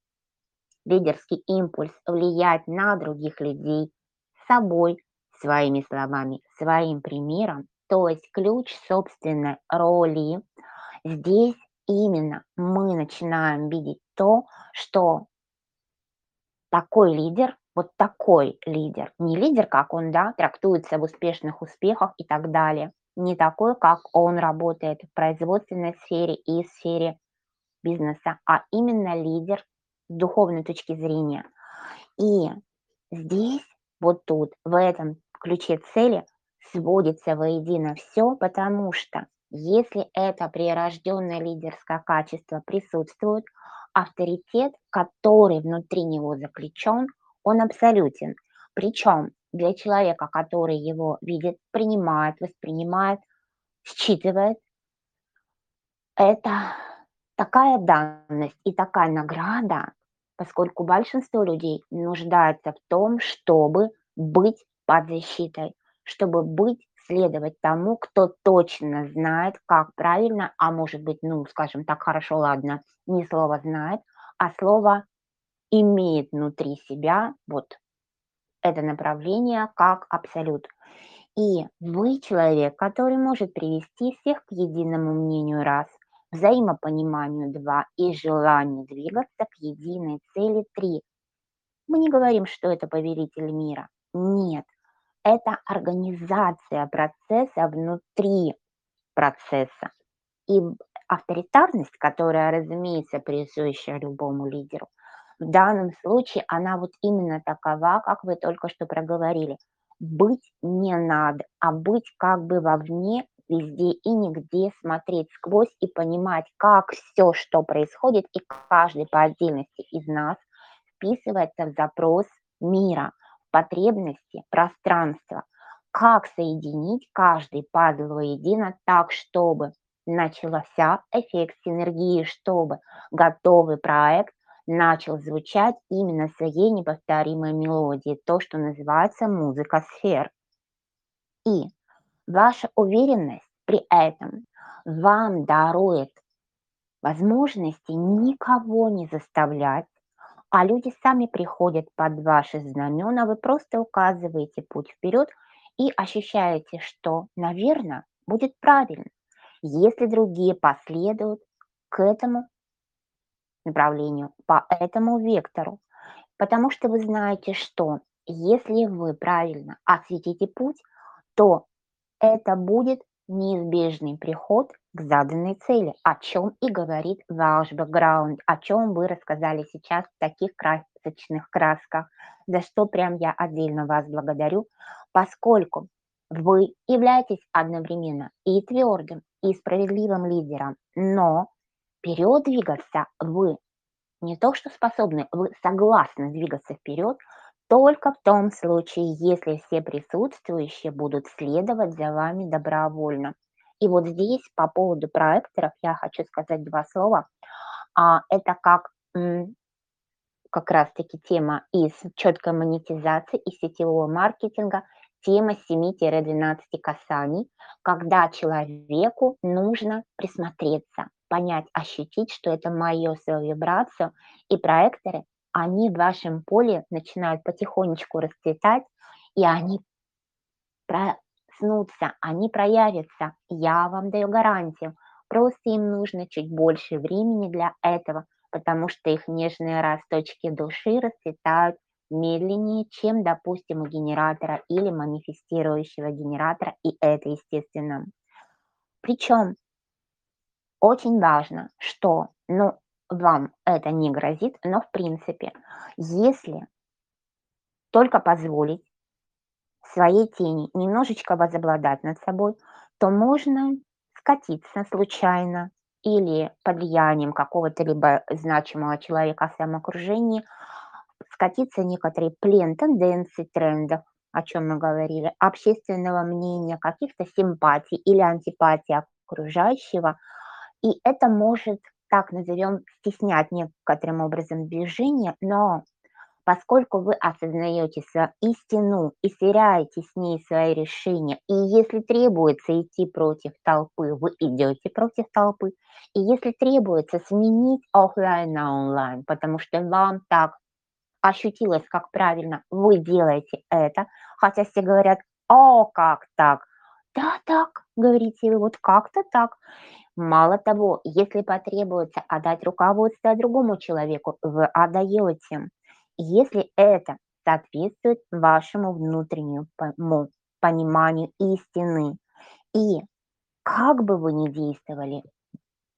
лидерский импульс влиять на других людей собой, своими словами, своим примером, то есть ключ собственной роли. Здесь именно мы начинаем видеть то, что такой лидер, вот такой лидер, не лидер, как он, да, трактуется в успешных успехах и так далее, не такой, как он работает в производственной сфере и в сфере бизнеса, а именно лидер с духовной точки зрения. И здесь, вот тут, в этом ключе цели сводится воедино все, потому что если это прирожденное лидерское качество присутствует, авторитет, который внутри него заключен, он абсолютен. Причем для человека, который его видит, принимает, воспринимает, считывает, это такая данность и такая награда, поскольку большинство людей нуждается в том, чтобы быть под защитой, чтобы быть следовать тому, кто точно знает, как правильно, а может быть, ну, скажем так, хорошо, ладно, не слово знает, а слово имеет внутри себя вот это направление как абсолют. И вы человек, который может привести всех к единому мнению раз, взаимопониманию два и желанию двигаться к единой цели три. Мы не говорим, что это повелитель мира. Нет, это организация процесса внутри процесса. И авторитарность, которая, разумеется, присуща любому лидеру, в данном случае она вот именно такова, как вы только что проговорили. Быть не надо, а быть как бы вовне, везде и нигде, смотреть сквозь и понимать, как все, что происходит, и каждый по отдельности из нас вписывается в запрос мира – потребности пространства, как соединить каждый пазл воедино так, чтобы начался эффект синергии, чтобы готовый проект начал звучать именно своей неповторимой мелодией, то, что называется музыка сфер. И ваша уверенность при этом вам дарует возможности никого не заставлять а люди сами приходят под ваши знамена, вы просто указываете путь вперед и ощущаете, что, наверное, будет правильно, если другие последуют к этому направлению, по этому вектору. Потому что вы знаете, что если вы правильно осветите путь, то это будет неизбежный приход к заданной цели, о чем и говорит ваш бэкграунд, о чем вы рассказали сейчас в таких красочных красках, за что прям я отдельно вас благодарю, поскольку вы являетесь одновременно и твердым, и справедливым лидером, но вперед двигаться вы не то что способны, вы согласны двигаться вперед только в том случае, если все присутствующие будут следовать за вами добровольно. И вот здесь по поводу проекторов я хочу сказать два слова. А, это как как раз-таки тема из четкой монетизации и сетевого маркетинга, тема 7-12 касаний, когда человеку нужно присмотреться, понять, ощутить, что это мое свою вибрацию, и проекторы они в вашем поле начинают потихонечку расцветать, и они проснутся, они проявятся. Я вам даю гарантию. Просто им нужно чуть больше времени для этого, потому что их нежные росточки души расцветают медленнее, чем, допустим, у генератора или манифестирующего генератора, и это естественно. Причем очень важно, что ну, вам это не грозит, но в принципе, если только позволить своей тени немножечко возобладать над собой, то можно скатиться случайно или под влиянием какого-то либо значимого человека в своем окружении, скатиться в плен тенденций, трендов, о чем мы говорили, общественного мнения, каких-то симпатий или антипатий окружающего, и это может так назовем, стеснять некоторым образом движение, но поскольку вы осознаете свою истину и сверяете с ней свои решения, и если требуется идти против толпы, вы идете против толпы, и если требуется сменить офлайн на онлайн, потому что вам так ощутилось, как правильно вы делаете это, хотя все говорят, о, как так? Да, так, говорите вы, вот как-то так. Мало того, если потребуется отдать руководство другому человеку, вы отдаете. Если это соответствует вашему внутреннему пониманию истины. И как бы вы ни действовали,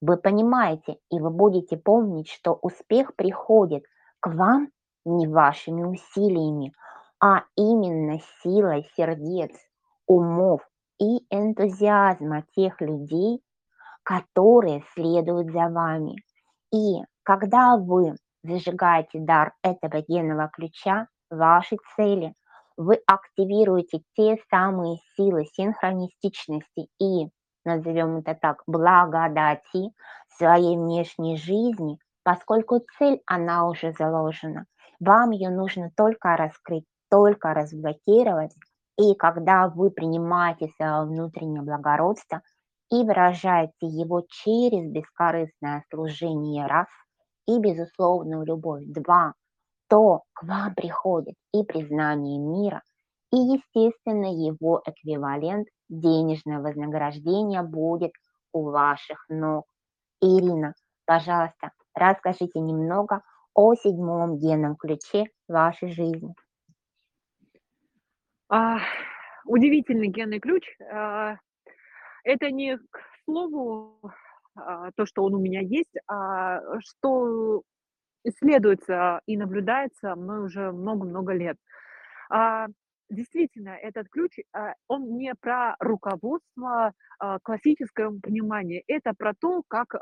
вы понимаете, и вы будете помнить, что успех приходит к вам не вашими усилиями, а именно силой сердец, умов и энтузиазма тех людей, которые следуют за вами. И когда вы зажигаете дар этого генного ключа, ваши цели, вы активируете те самые силы синхронистичности и, назовем это так, благодати своей внешней жизни, поскольку цель, она уже заложена. Вам ее нужно только раскрыть, только разблокировать. И когда вы принимаете свое внутреннее благородство – и выражаете его через бескорыстное служение раз и безусловную любовь два, то к вам приходит и признание мира, и, естественно, его эквивалент денежное вознаграждение будет у ваших ног. Ирина, пожалуйста, расскажите немного о седьмом генном ключе вашей жизни. А, удивительный генный ключ. А, это не к слову а, то, что он у меня есть, а что исследуется и наблюдается мной уже много-много лет. А, действительно, этот ключ, а, он не про руководство а, классическом понимании, это про то, как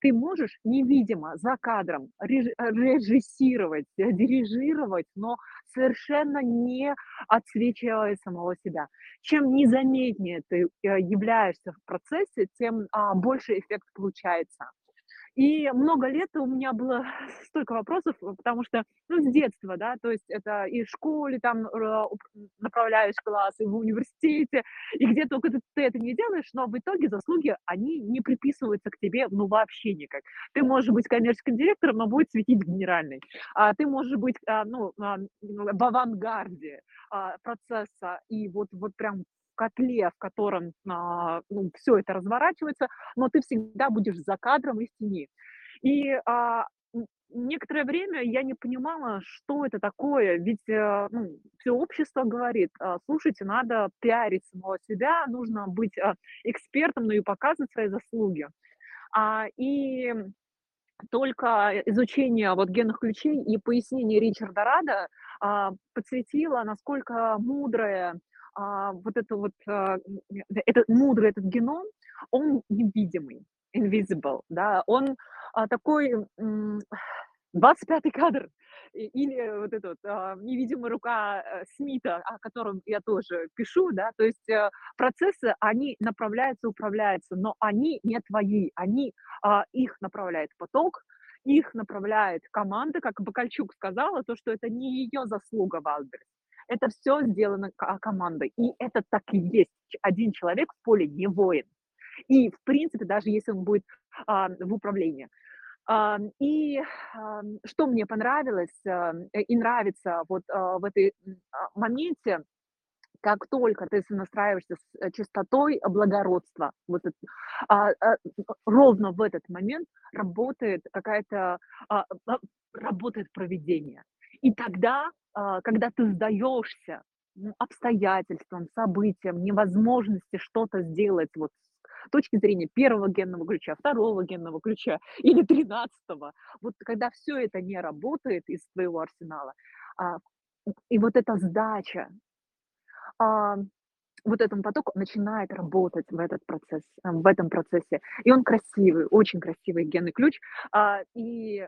ты можешь невидимо за кадром режиссировать, э, дирижировать, но совершенно не отсвечивая самого себя. Чем незаметнее ты э, являешься в процессе, тем а, больше эффект получается. И много лет у меня было столько вопросов, потому что, ну, с детства, да, то есть это и в школе там направляешь классы, в университете, и где только ты, ты это не делаешь, но в итоге заслуги, они не приписываются к тебе, ну, вообще никак. Ты можешь быть коммерческим директором, но будет светить генеральный. А ты можешь быть, а, ну, а, в авангарде а, процесса, и вот, вот прям котле, в котором а, ну, все это разворачивается, но ты всегда будешь за кадром и в тени. И а, некоторое время я не понимала, что это такое, ведь а, ну, все общество говорит, а, слушайте, надо пиарить самого себя, нужно быть а, экспертом, ну и показывать свои заслуги. А, и только изучение вот генных ключей и пояснение Ричарда Рада а, подсветило, насколько мудрое вот это вот, а, этот мудрый этот геном, он невидимый, invisible, да, он а, такой, 25-й кадр, или вот этот а, невидимая рука э, Смита, о котором я тоже пишу, да, то есть а, процессы, они направляются, управляются, но они не твои, они, а, их направляет поток, их направляет команда, как Бакальчук сказала, то, что это не ее заслуга Wildberries, это все сделано командой. И это так и есть. Один человек в поле не воин. И, в принципе, даже если он будет а, в управлении. А, и а, что мне понравилось а, и нравится вот а, в этой а, моменте, как только ты настраиваешься с э, чистотой благородства, вот это, а, а, ровно в этот момент работает какая-то, а, а работает проведение. И тогда а, когда ты сдаешься ну, обстоятельствам, событиям, невозможности что-то сделать вот с точки зрения первого генного ключа, второго генного ключа или тринадцатого, вот когда все это не работает из твоего арсенала, а, и вот эта сдача, а, вот этому потоку начинает работать в этот процесс, в этом процессе. И он красивый, очень красивый генный ключ. И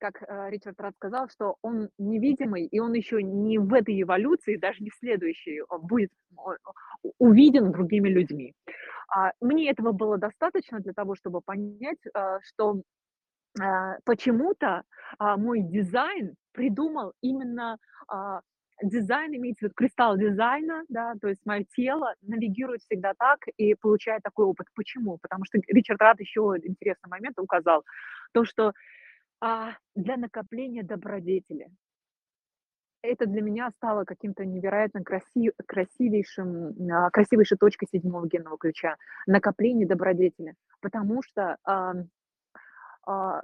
как э, Ричард Рад сказал, что он невидимый, и он еще не в этой эволюции, даже не в следующей, а будет увиден другими людьми. А, мне этого было достаточно для того, чтобы понять, э, что э, почему-то а, мой дизайн придумал именно дизайн имеется в виду кристалл дизайна, да, то есть мое тело навигирует всегда так и получает такой опыт. Почему? Потому что Ричард Рад еще интересный момент указал, то, что а, для накопления добродетели. это для меня стало каким-то невероятно красив, красивейшим, а, красивейшей точкой седьмого генного ключа, накопление добродетели. Потому что а, а,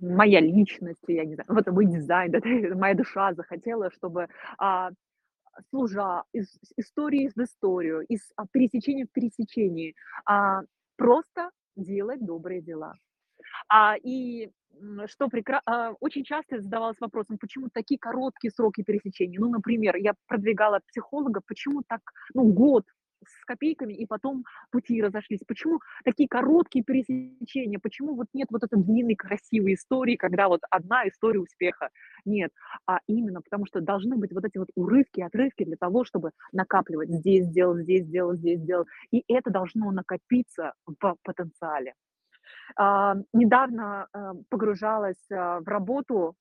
моя личность, я не знаю, вот мой дизайн, да, моя душа захотела, чтобы а, служа из истории в историю, из а, пересечения в пересечении, а, просто делать добрые дела. А, и что прекра... а, очень часто задавалась вопросом, почему такие короткие сроки пересечения. Ну, например, я продвигала психолога, почему так, ну, год с копейками, и потом пути разошлись. Почему такие короткие пересечения? Почему вот нет вот этой длинной красивой истории, когда вот одна история успеха? Нет, а именно потому что должны быть вот эти вот урывки, отрывки для того, чтобы накапливать. Здесь сделал, здесь сделал, здесь сделал. И это должно накопиться в потенциале. А, недавно а, погружалась а, в работу,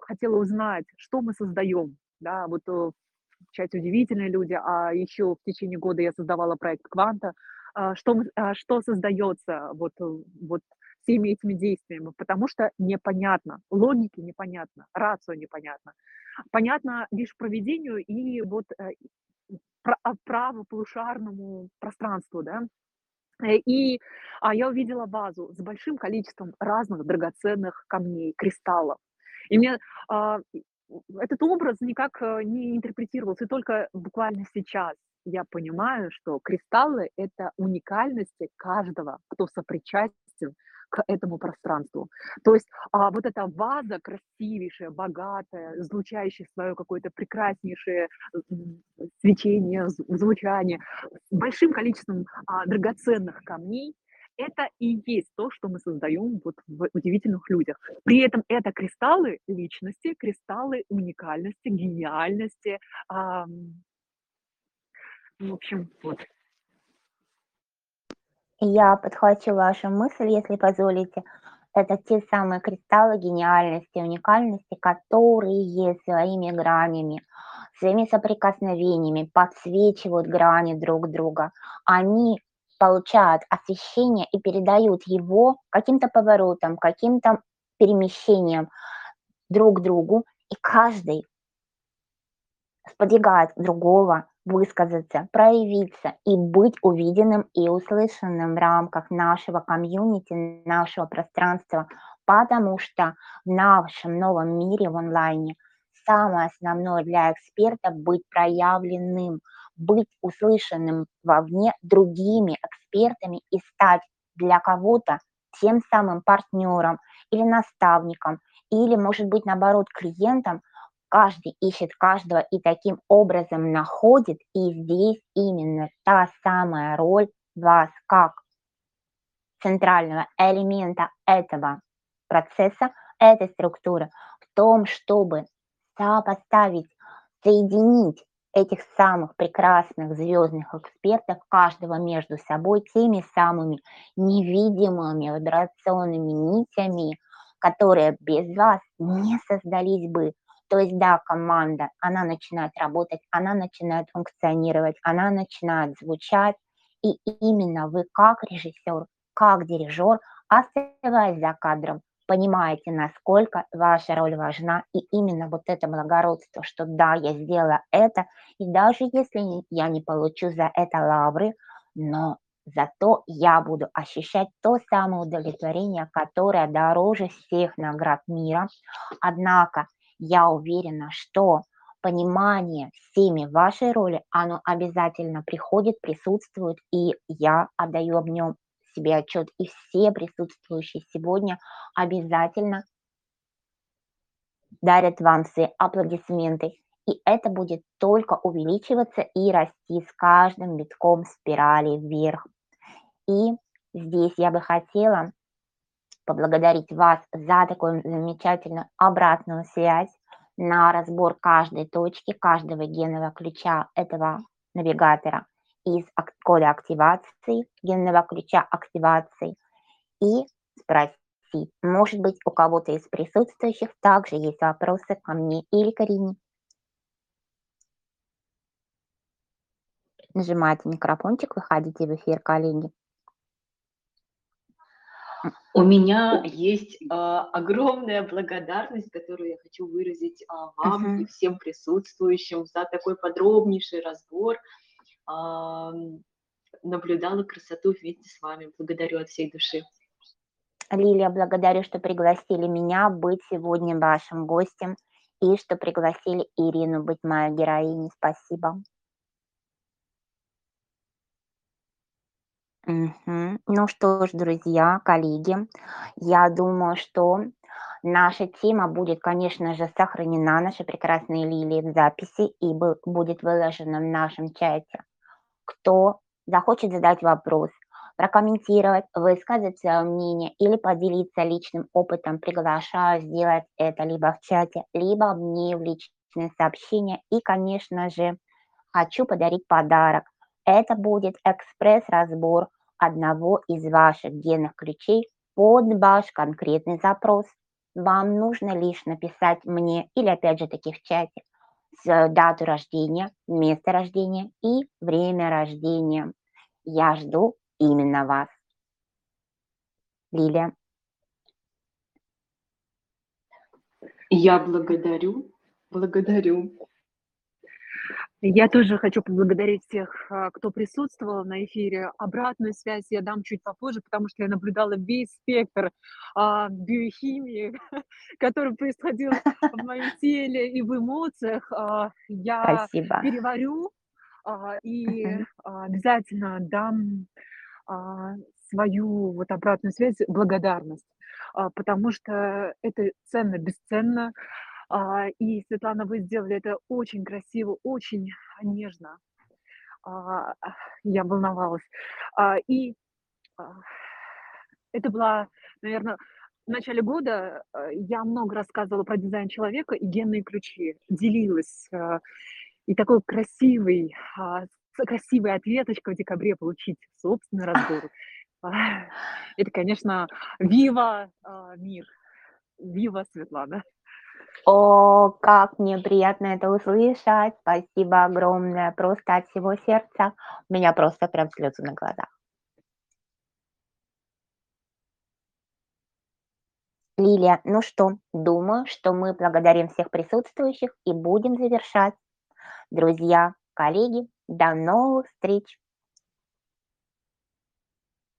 хотела узнать, что мы создаем, да, вот э, часть удивительные люди, а еще в течение года я создавала проект Кванта, что, что создается вот, э, вот всеми этими действиями, потому что непонятно, логики непонятно, рацио непонятно. Понятно лишь проведению и вот э, а, правополушарному пространству, да, и а, я увидела вазу с большим количеством разных драгоценных камней, кристаллов. И мне а, этот образ никак э, не интерпретировался, и только буквально сейчас я понимаю, что кристаллы — это уникальности каждого, кто сопричастен к этому пространству. То есть а, вот эта ваза красивейшая, богатая, излучающая свое какое-то прекраснейшее свечение, звучание, большим количеством а, драгоценных камней, это и есть то, что мы создаем вот в удивительных людях. При этом это кристаллы личности, кристаллы уникальности, гениальности. Ам, в общем, вот. Я подхвачу вашу мысль, если позволите. Это те самые кристаллы гениальности, уникальности, которые своими гранями, своими соприкосновениями подсвечивают грани друг друга. Они получают освещение и передают его каким-то поворотом, каким-то перемещением друг другу, и каждый сподвигает другого высказаться, проявиться и быть увиденным и услышанным в рамках нашего комьюнити, нашего пространства, потому что в нашем новом мире в онлайне самое основное для эксперта быть проявленным – быть услышанным вовне другими экспертами и стать для кого-то тем самым партнером или наставником, или, может быть, наоборот, клиентом, каждый ищет каждого и таким образом находит, и здесь именно та самая роль вас как центрального элемента этого процесса, этой структуры, в том, чтобы сопоставить, соединить этих самых прекрасных звездных экспертов, каждого между собой теми самыми невидимыми вибрационными нитями, которые без вас не создались бы. То есть, да, команда, она начинает работать, она начинает функционировать, она начинает звучать, и именно вы как режиссер, как дирижер, оставаясь за кадром, понимаете, насколько ваша роль важна, и именно вот это благородство, что да, я сделала это, и даже если я не получу за это лавры, но зато я буду ощущать то самое удовлетворение, которое дороже всех наград мира. Однако я уверена, что понимание всеми вашей роли, оно обязательно приходит, присутствует, и я отдаю об нем себе отчет, и все присутствующие сегодня обязательно дарят вам все аплодисменты. И это будет только увеличиваться и расти с каждым витком спирали вверх. И здесь я бы хотела поблагодарить вас за такую замечательную обратную связь на разбор каждой точки, каждого генного ключа этого навигатора из кода активации, генного ключа активации и спросить. Может быть, у кого-то из присутствующих также есть вопросы ко мне или Карине. Нажимаете микрофончик, выходите в эфир, коллеги. У меня есть а, огромная благодарность, которую я хочу выразить а, вам и Мгм. всем присутствующим за такой подробнейший разбор. А, наблюдала красоту вместе с вами. Благодарю от всей души. Лилия, благодарю, что пригласили меня быть сегодня вашим гостем и что пригласили Ирину быть моей героиней. Спасибо. Мгм. Ну что ж, друзья, коллеги, я думаю, что наша тема будет, конечно же, сохранена, наши прекрасные лилии в записи и бу- будет выложена в нашем чате. Кто захочет задать вопрос, прокомментировать, высказать свое мнение или поделиться личным опытом, приглашаю сделать это либо в чате, либо мне в личные сообщения. И, конечно же, хочу подарить подарок. Это будет экспресс-разбор одного из ваших генных ключей под ваш конкретный запрос. Вам нужно лишь написать мне или опять же таки в чате с дату рождения, место рождения и время рождения. Я жду именно вас. Лилия. Я благодарю, благодарю. Я тоже хочу поблагодарить всех, а, кто присутствовал на эфире. Обратную связь я дам чуть попозже, потому что я наблюдала весь спектр а, биохимии, который происходил в моем теле и в эмоциях. А, я Спасибо. переварю а, и а, обязательно дам а, свою вот обратную связь, благодарность, а, потому что это ценно, бесценно. А, и, Светлана, вы сделали это очень красиво, очень нежно. А, я волновалась. А, и это была, наверное, в начале года э, я много рассказывала про дизайн человека и генные ключи, делилась. э, И такой красивый, красивая ответочка в декабре получить собственный разбор. Это, конечно, вива мир, вива Светлана. О, как мне приятно это услышать. Спасибо огромное. Просто от всего сердца. У меня просто прям слезы на глазах. Лилия, ну что, думаю, что мы благодарим всех присутствующих и будем завершать. Друзья, коллеги, до новых встреч!